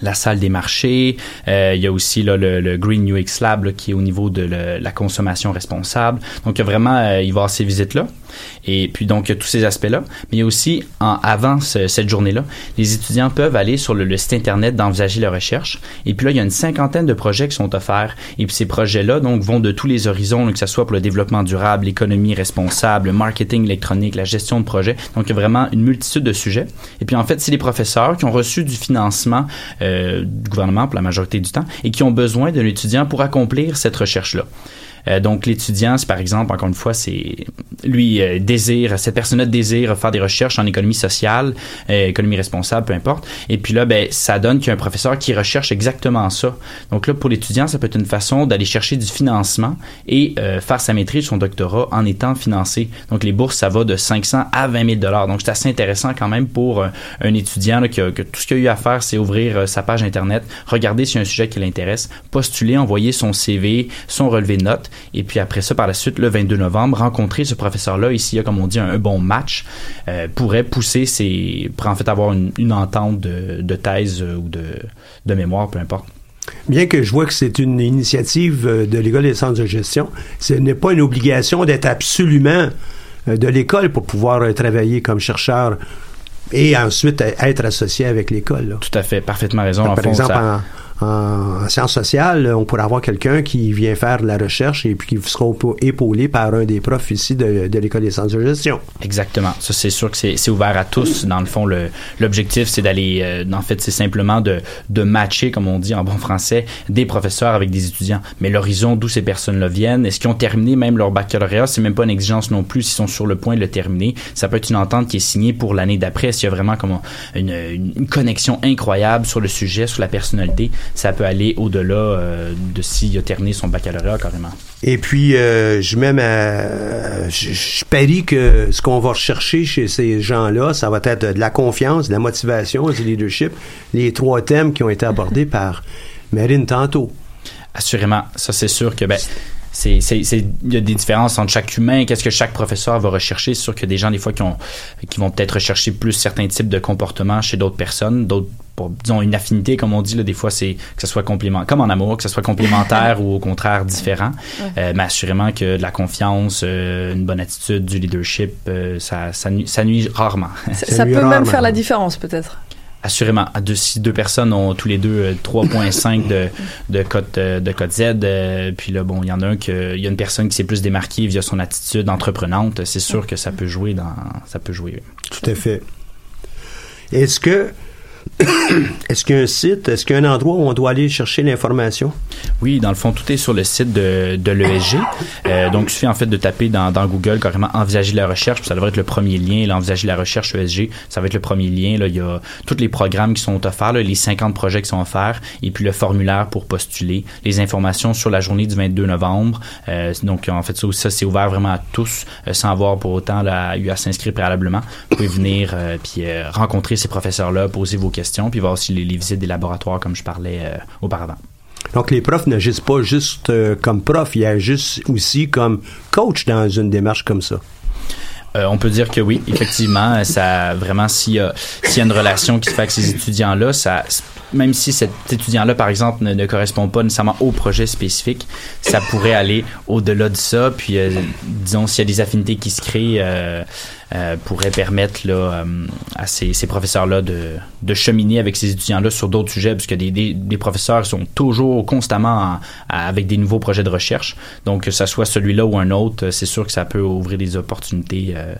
la salle des marchés. Euh, il y a aussi là, le, le Green UX Lab là, qui est au niveau de le- la consommation responsable. Donc, il y a vraiment, euh, il va avoir ces visites-là. Et puis, donc, il y a tous ces aspects-là. Mais il y a aussi, en, avant ce- cette journée-là, les étudiants peuvent aller sur le, le site Internet d'envisager leur recherche. Et puis là, il y a une cinquantaine de projets qui sont offerts. Et puis, ces projets-là, donc, vont de tous les horizons, que ce soit pour le développement durable, l'économie responsable, le marketing électronique, la gestion de projets. Donc, il y a vraiment une multitude de sujets. Et puis, en fait, c'est les professeurs qui ont reçu du financement euh, du gouvernement pour la majorité du temps et qui ont besoin d'un étudiant pour accomplir cette recherche-là. Euh, donc l'étudiant, par exemple, encore une fois, c'est lui euh, désire, cette personne-là désire faire des recherches en économie sociale, euh, économie responsable, peu importe. Et puis là, ben, ça donne qu'il y a un professeur qui recherche exactement ça. Donc là, pour l'étudiant, ça peut être une façon d'aller chercher du financement et euh, faire sa maîtrise, son doctorat en étant financé. Donc les bourses, ça va de 500 à 20 000 dollars. Donc c'est assez intéressant quand même pour euh, un étudiant là, qui a- que tout ce qu'il a eu à faire, c'est ouvrir euh, sa page internet, regarder s'il y a un sujet qui l'intéresse, postuler, envoyer son CV, son relevé de notes, et puis après ça, par la suite, le 22 novembre, rencontrer ce professeur-là, ici, a, comme on dit, un, un bon match, euh, pourrait pousser ses, pour en fait avoir une, une entente de, de thèse euh, ou de, de mémoire, peu importe. Bien que je vois que c'est une initiative euh, de l'École des centres de gestion, ce n'est pas une obligation d'être absolument de l'école pour pouvoir travailler comme chercheur et ensuite être associé avec l'école. Tout à fait, parfaitement raison. En Par fond, exemple, ça- en, en- en sciences sociales, on pourrait avoir quelqu'un qui vient faire de la recherche et puis qui sera épa- épaulé par un des profs ici de, l'École des centres de gestion. Exactement. Ça, c'est sûr que c'est ouvert à tous. Dans le fond, l'objectif, c'est d'aller, euh, en fait, c'est simplement de, de matcher, comme on dit en bon français, des professeurs avec des étudiants. Mais l'horizon d'où ces personnes-là viennent, est-ce qu'ils ont terminé même leur baccalauréat, c'est même pas une exigence non plus s'ils sont sur le point de le terminer. Ça peut être une entente qui est signée pour l'année d'après. S'il y a vraiment comme une, une- une connexion incroyable sur le sujet, sur la personnalité, ça peut aller au-delà euh, de s'il a terminé son baccalauréat carrément. Et puis, euh, je mets ma, je, je parie que ce qu'on va rechercher chez ces gens-là, ça va être de la confiance, de la motivation, du leadership, les trois thèmes qui ont été abordés par Marine tantôt. Assurément, ça c'est sûr que ben c'est il y a des différences entre chaque humain, qu'est-ce que chaque professeur va rechercher, c'est sûr qu'il y a des gens des fois qui ont qui vont peut-être rechercher plus certains types de comportements chez d'autres personnes, d'autres pour, disons, une affinité, comme on dit, là, des fois, c'est que ce soit complément, comme en amour, que ce soit complémentaire ou au contraire différent. Ouais. Euh, mais assurément que de la confiance, euh, une bonne attitude, du leadership, euh, ça, ça, nuit, ça nuit rarement. Ça, ça peut même faire la différence, peut-être. Assurément, à deux, si deux personnes ont tous les deux euh, 3.5 de, de cote de cote Z, euh, puis là bon, il y en a un que il y a une personne qui s'est plus démarquée via son attitude entreprenante, c'est sûr que ça peut jouer dans ça peut jouer. Tout à fait. Est-ce que est-ce qu'il y a un site, est-ce qu'il y a un endroit où on doit aller chercher l'information? Oui, dans le fond, tout est sur le site de, de l'ESG. Euh, donc, il suffit en fait de taper dans, Google carrément envisager la recherche, ça devrait être le premier lien. Là, envisager la recherche ESG, ça va être le premier lien. Là, il y a tous les programmes qui sont offerts, les 50 projets qui sont offerts, et puis le formulaire pour postuler, les informations sur la journée du 22 novembre. Euh, donc, en fait, ça, ça c'est ouvert vraiment à tous, euh, sans avoir pour autant eu à s'inscrire préalablement. Vous pouvez venir puis rencontrer ces professeurs-là, poser vos questions, puis voir aussi les, les visites des laboratoires comme je parlais euh, auparavant. Donc, les profs n'agissent pas juste euh, comme profs, ils agissent aussi comme coach dans une démarche comme ça. Euh, on peut dire que oui, effectivement, ça vraiment s'il y a s'il y a une relation qui se fait avec ces étudiants-là, ça même si cet étudiant-là, par exemple, ne, correspond pas nécessairement au projet spécifique, ça pourrait aller au-delà de ça. Puis, euh, disons, s'il y a des affinités qui se créent, euh, euh, pourrait permettre là, euh, à ces, ces professeurs-là de, de cheminer avec ces étudiants-là sur d'autres sujets, puisque des, des, des professeurs sont toujours constamment en- avec des nouveaux projets de recherche. Donc, que ce soit celui-là ou un autre, c'est sûr que ça peut ouvrir des opportunités euh,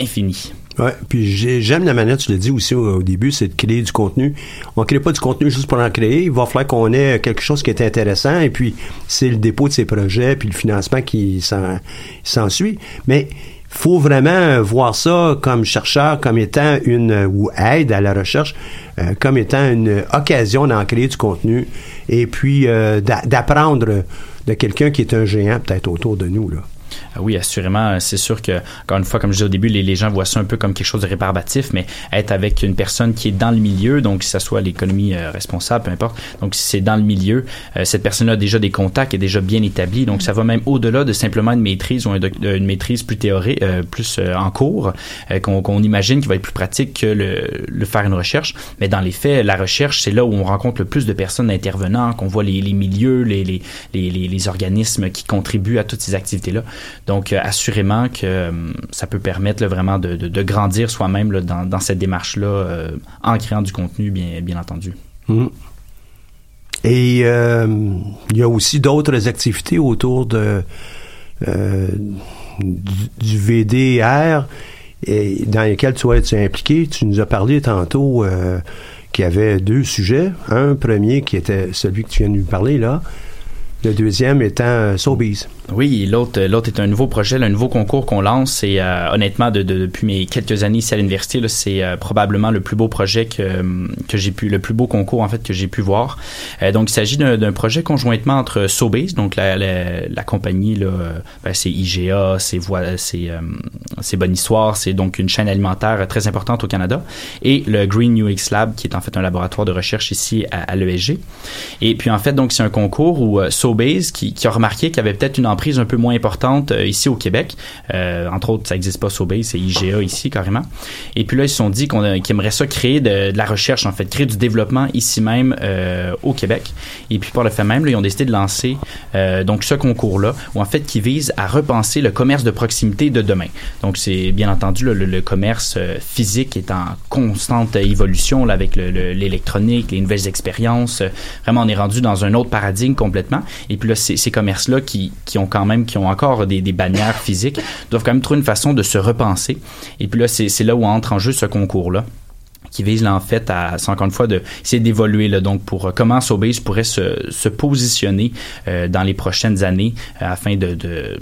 infinies. Ouais, puis j'ai- j'aime la manière, tu l'as dit aussi au, début, c'est de créer du contenu. On ne crée pas du contenu juste pour en créer. Il va falloir qu'on ait quelque chose qui est intéressant et puis c'est le dépôt de ces projets puis le financement qui s'en- s'ensuit. Mais faut vraiment voir ça comme chercheur, comme étant une ou aide à la recherche, euh, comme étant une occasion d'en créer du contenu et puis euh, d'a- d'apprendre de quelqu'un qui est un géant peut-être autour de nous là. Ah Oui, assurément. C'est sûr que, encore une fois, comme je disais au début, les, gens voient ça un peu comme quelque chose de rébarbatif, mais être avec une personne qui est dans le milieu, donc que ce soit l'économie euh, responsable, peu importe, donc si c'est dans le milieu, euh, cette personne-là a déjà des contacts, est déjà bien établie, donc ça va même au-delà de simplement une maîtrise ou euh, une maîtrise plus théorique, plus en cours, qu'on imagine qui va être plus pratique que le, le faire une recherche. Mais dans les faits, la recherche, c'est là où on rencontre le plus de personnes intervenants, qu'on voit les, milieux, les- les organismes qui contribuent à toutes ces activités-là. Donc, euh, assurément que euh, ça peut permettre vraiment de, grandir soi-même dans, cette démarche-là euh, en créant du contenu, bien, entendu. Mhm. Et il y a aussi d'autres activités autour du, VDR dans lesquelles tu vas être impliqué. Tu nous as parlé tantôt qu'il y avait deux sujets. Un premier qui était celui que tu viens de nous parler là. Le deuxième étant Sobeys. Oui, l'autre, l'autre est un nouveau projet, un nouveau concours qu'on lance. Et euh, honnêtement, de, de- depuis mes quelques années ici à l'université, c'est euh, probablement le plus beau projet que, que j'ai pu, le plus beau concours en fait que j'ai pu voir. Euh, donc, il s'agit d'un, projet conjointement entre Sobeys, donc la, la, compagnie euh, ben, c'est IGA, c'est Voi- c'est, euh, c'est Bonne Histoire, c'est donc une chaîne alimentaire très importante au Canada, et le Green UX Lab, qui est en fait un laboratoire de recherche ici à, à l'ESG. Et puis en fait, donc c'est un concours où euh, Sobeys, qui, qui a remarqué qu'il y avait peut-être une un peu moins euh, ici au Québec. Euh, entre autres, ça n'existe pas Sobeys, c'est IGA ici carrément. Et puis là, ils se sont dit qu'on a- qu'ils aimeraient ça créer de, la recherche, en fait, créer du développement ici même euh, au Québec. Et puis par le fait même, là, ils ont décidé de lancer euh, donc ce concours-là, où en fait, qui vise à repenser le commerce de proximité de demain. Donc c'est bien entendu là, le, le commerce euh, physique est en constante évolution là, avec le- le- l'électronique, les nouvelles expériences. Euh, Vraiment, on est rendu dans un autre paradigme complètement. Et puis là, ces, ces commerces-là qui, qui ont quand même, qui ont encore des, des bannières physiques, doivent quand même trouver une façon de se repenser. Et puis là, c'est là où entre en jeu ce concours-là qui vise là, en fait à, encore une fois, de essayer d'évoluer là, donc pour euh, comment Sobeys pourrait se, se positionner euh, dans les prochaines années euh, afin de, de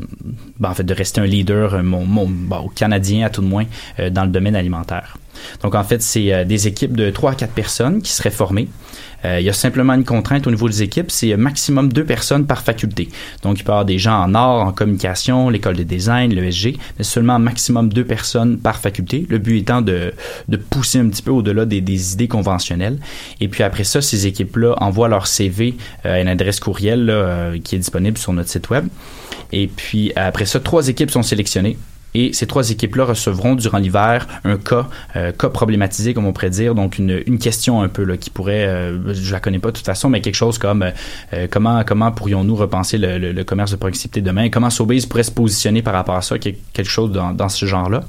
ben, en fait de rester un leader euh, mon, mon, bon, canadien à tout de moins dans le domaine alimentaire. Donc en fait, c'est euh, des équipes de 3 à 4 personnes qui seraient formées. Euh, il y a simplement une contrainte au niveau des équipes, c'est euh, maximum deux personnes par faculté. Donc il peut y avoir des gens en art, en communication, l'école de design, l'ESG, mais seulement maximum deux personnes par faculté. Le but étant de, pousser un petit peu au-delà des, idées conventionnelles. Et puis après ça, ces équipes-là envoient leur CV à une adresse courriel qui est disponible sur notre site web. Et puis après ça, trois équipes sont sélectionnées. Et ces trois équipes-là recevront durant l'hiver un cas, euh, cas problématisé, comme on pourrait dire, donc une, une question un peu là, qui pourrait, euh, je la connais pas de toute façon, mais quelque chose comme euh, comment comment pourrions-nous repenser le, le- commerce de proximité demain, comment Sobeys pourrait se positionner par rapport à ça, quel- quelque chose dans, dans ce genre-là.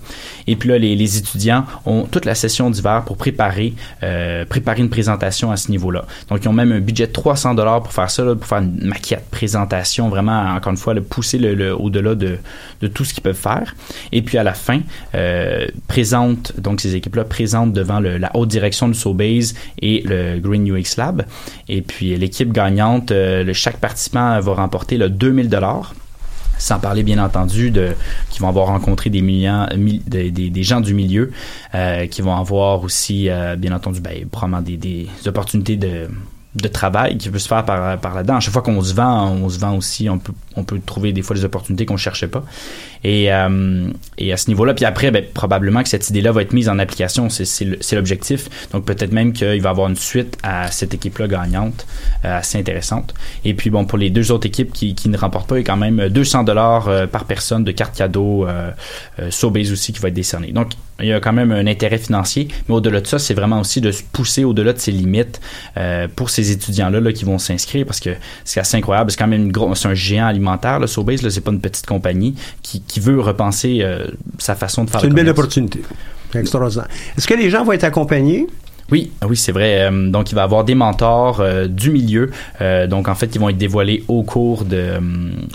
Et puis là, les, les étudiants ont toute la session d'hiver pour préparer euh, préparer une présentation à ce niveau-là. Donc ils ont même un budget de 300 dollars pour faire ça, là, pour faire une maquette, présentation, vraiment encore une fois le pousser le, le- au-delà de, de tout ce qu'ils peuvent faire. Et puis à la fin, euh, présente donc ces équipes-là présentent devant la haute direction du Sobeys et le Green UX Lab. Et puis l'équipe gagnante, euh, chaque participant va remporter le 2000 dollars sans parler bien entendu de qui vont avoir rencontré des millions mi- des, gens du milieu euh, qui vont avoir aussi bien entendu ben, probablement des, opportunités de travail qui peut se faire par, là-dedans. À chaque fois qu'on se vend, on se vend aussi, on peut trouver des fois des opportunités qu'on ne cherchait pas. Et, euh, et à ce niveau-là, puis après, ben, probablement que cette idée-là va être mise en application, c'est l'objectif. Donc peut-être même qu'il va y avoir une suite à cette équipe-là gagnante, euh, assez intéressante. Et puis bon, pour les deux autres équipes qui, ne remportent pas, il y a quand même 200 dollars euh, par personne de cartes cadeaux, euh, euh, Sobeys aussi qui va être décerné. Donc il y a quand même un intérêt financier, mais au-delà de ça, c'est vraiment aussi de se pousser au-delà de ses limites pour ces étudiants-là là, qui vont s'inscrire parce que c'est assez incroyable. C'est quand même une un géant alimentaire, là, Sobeys, là, c'est pas une petite compagnie qui, qui veut repenser euh, sa façon de faire C'est une belle opportunité. Extraordinaire. Est-ce que les gens vont être accompagnés? Oui, oui, c'est vrai. Euh, donc, il va avoir des mentors euh, du milieu. Euh, donc, en fait, ils vont être dévoilés au cours de, euh,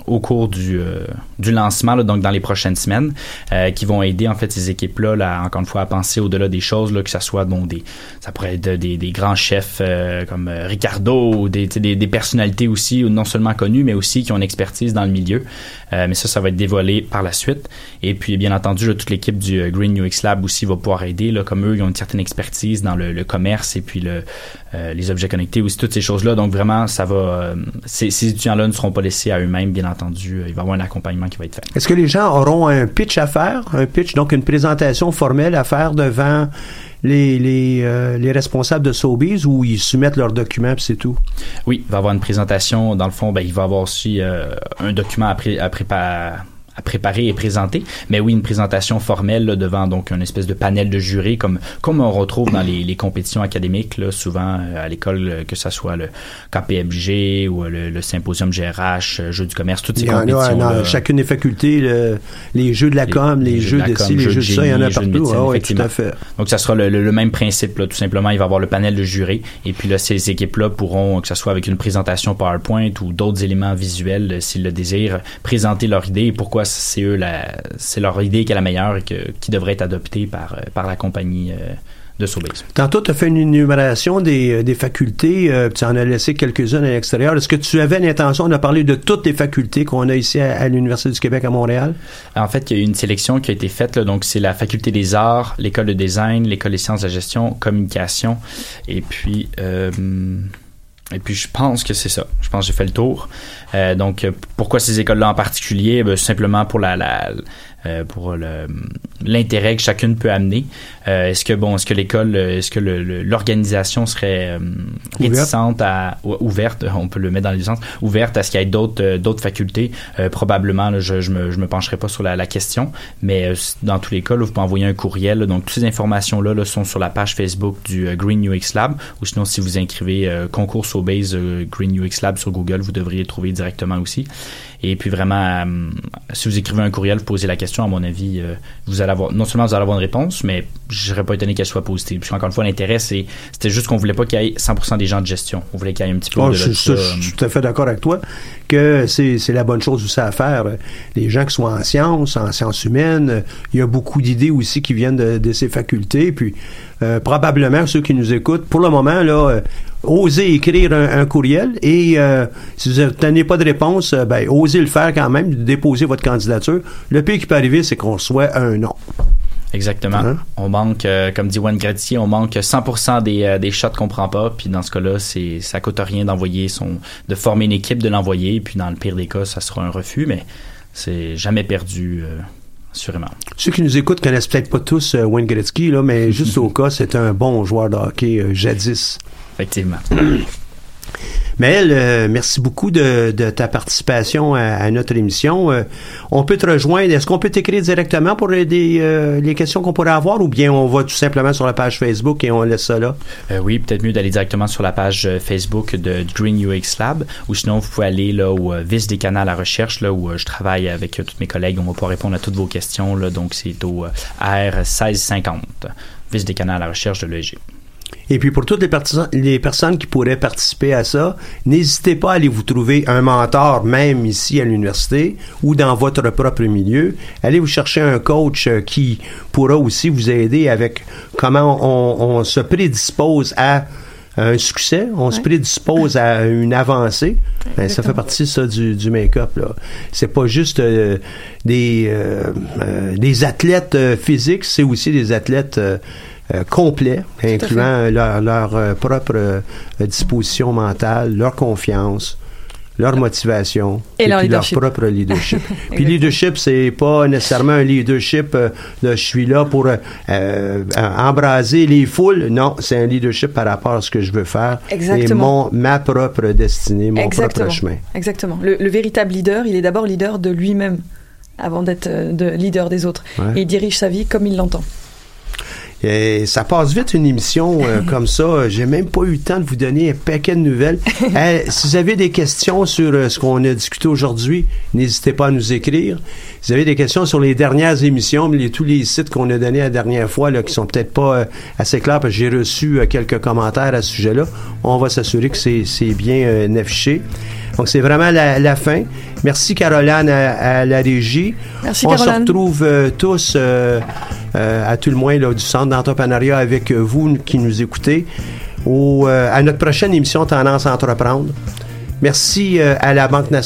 au cours du, euh, du lancement, là, donc dans les prochaines semaines, euh, qui vont aider en fait ces équipes-là, là, encore une fois, à penser au-delà des choses, là, que ça soit bon des, ça pourrait être des, des grands chefs comme Ricardo, ou des, des, des personnalités aussi, non seulement connues, mais aussi qui ont une expertise dans le milieu. Mais ça, ça va être dévoilé par la suite. Et puis, bien entendu, là, toute l'équipe du Green UX Lab aussi va pouvoir aider, là, comme eux, ils ont une certaine expertise dans le, le commerce et puis le, euh, les objets connectés aussi, toutes ces choses-là. Donc, vraiment, ça va. euh, ces, ces étudiants-là ne seront pas laissés à eux-mêmes, bien entendu. Il va y avoir un accompagnement qui va être fait. Est-ce que les gens auront un pitch à faire? Un pitch, donc une présentation formelle à faire devant les, les, euh, les responsables de Sobeys ou ils soumettent leurs documents puis c'est tout? Oui, il va y avoir une présentation. Dans le fond, ben, il va y avoir aussi euh, un document à, pré- à préparer à préparer et présenter, mais oui, une présentation formelle là, devant donc un espèce de panel de jurés comme comme on retrouve dans les, les compétitions académiques là, souvent euh, à l'école euh, que ça soit le KPMG ou euh, le, le symposium GRH, Jeux du commerce, toutes ces Il y en a compétitions chacune des facultés, le- les jeux de la com, les, jeux de ci, les jeux de ça, il y en a partout. médecine, Ah oui, tout à fait. Donc, ça sera le, le- même principe, là, tout simplement. Il va y avoir le panel de jurés. Et puis là, ces équipes-là pourront, que ce soit avec une présentation PowerPoint ou d'autres éléments visuels, s'ils le désirent, présenter leur idée et pourquoi c'est eux la, c'est leur idée qui est la meilleure et que, qui devrait être adoptée par, euh, par la compagnie euh, de Sobeys. Tantôt, tu as fait une énumération des, euh, des facultés, euh, tu en as laissé quelques-unes à l'extérieur. Est-ce que tu avais l'intention de parler de toutes les facultés qu'on a ici à, à l'Université du Québec à Montréal? En fait, il y a eu une sélection qui a été faite. Là, donc, c'est la faculté des arts, l'école de design, l'école des sciences de la gestion, communication, et puis. euh, et puis, je pense que c'est ça. Je pense que j'ai fait le tour. Euh, donc, euh, pourquoi ces écoles-là en particulier? Ben, Simplement pour la, la euh, pour l'intérêt que chacune peut amener. Euh, est-ce que bon, est-ce que l'école, est-ce que l'organisation serait réticente à ou- ouverte, on peut le mettre dans les sens, ouverte à ce qu'il y ait d'autres d'autres facultés? Probablement, là, je, je me je me pencherai pas sur la, la question, mais dans tous les cas, là, vous pouvez envoyer un courriel. là. donc toutes ces informations là, là sont sur la page Facebook du Green UX Lab, ou sinon si vous inscrivez concours Sobase euh, Green UX Lab sur Google, vous devriez le trouver directement aussi. Et puis vraiment, euh, si vous écrivez un courriel, vous posez la question, à mon avis, euh, vous allez avoir, non seulement vous allez avoir une réponse, mais je serais pas étonné qu'elle soit positive. Parce qu'encore une fois, l'intérêt, c'est, c'était juste qu'on voulait pas qu'il y ait 100% des gens de gestion. On voulait qu'il y ait un petit peu Oh, de je, je- je suis tout à fait d'accord avec toi que c'est c'est la bonne chose aussi à faire. Les gens qui sont en sciences, en sciences humaines, euh, il y a beaucoup d'idées aussi qui viennent de, de ces facultés. Puis euh, probablement ceux qui nous écoutent, pour le moment, là, euh, osez écrire un, un courriel et euh, si vous n'obtenez pas de réponse, euh, ben, osez le faire quand même, déposer votre candidature. Le pire qui peut arriver, c'est qu'on soit un non. Exactement. Hein? On manque, euh, comme dit Juan Gratier, on manque 100% des, euh, des shots qu'on prend pas. Puis dans ce cas-là, c'est, ça coûte rien d'envoyer son, de former une équipe, de l'envoyer. Puis dans le pire des cas, ça sera un refus, mais c'est jamais perdu, euh, assurément. Ceux qui nous écoutent connaissent peut-être pas tous euh, Wayne Gretzky, là, mais juste au cas, c'est un bon joueur de hockey euh, jadis. Effectivement. Maëlle, euh, merci beaucoup de, ta participation à, notre émission. Euh, on peut te rejoindre. Est-ce qu'on peut t'écrire directement pour euh, les questions qu'on pourrait avoir ou bien on va tout simplement sur la page Facebook et on laisse ça là? Euh, oui, peut-être mieux d'aller directement sur la page Facebook de Green UX Lab ou sinon vous pouvez aller là au vice des canaux à la recherche là où je travaille avec tous mes collègues. On va pouvoir répondre à toutes vos questions là. Donc c'est au euh, R1650, vice des canaux à la recherche de l'EG. Et puis pour toutes les, personnes qui pourraient participer à ça, n'hésitez pas à aller vous trouver un mentor, même ici à l'université ou dans votre propre milieu. Allez vous chercher un coach euh, qui pourra aussi vous aider avec comment on, on se prédispose à un succès, on se prédispose à une avancée. Ben, ça fait partie ça du, du make-up là. C'est pas juste euh, des euh, euh, des athlètes physiques, c'est aussi des athlètes euh, euh, complets, incluant leur, leur euh, propre euh, disposition mentale, leur confiance, leur motivation Et leur puis leadership. leur propre leadership. puis leadership, c'est pas nécessairement un leadership euh, de je suis là pour euh, euh, embraser les foules. Non, c'est un leadership par rapport à ce que je veux faire Exactement. et mon ma propre destinée, mon Exactement. propre chemin. Exactement. Le, le véritable leader, il est d'abord leader de lui-même avant d'être euh, de leader des autres. Ouais. Et il dirige sa vie comme il l'entend. Et ça passe vite une émission euh, comme ça. J'ai même pas eu le temps de vous donner un paquet de nouvelles. Euh, si vous avez des questions sur euh, ce qu'on a discuté aujourd'hui, n'hésitez pas à nous écrire. Si vous avez des questions sur les dernières émissions, les, tous les sites qu'on a donnés la dernière fois, là, qui sont peut-être pas euh, assez clairs, parce que j'ai reçu euh, quelques commentaires à ce sujet-là, on va s'assurer que c'est bien euh, affiché. Donc, c'est vraiment la, la fin. Merci, Caroline, à, à la régie. Merci, on se retrouve euh, tous, euh, euh, à tout le moins, là, du Centre d'entrepreneuriat avec vous qui nous écoutez, à notre prochaine émission Tendance à entreprendre. Merci à la Banque nationale.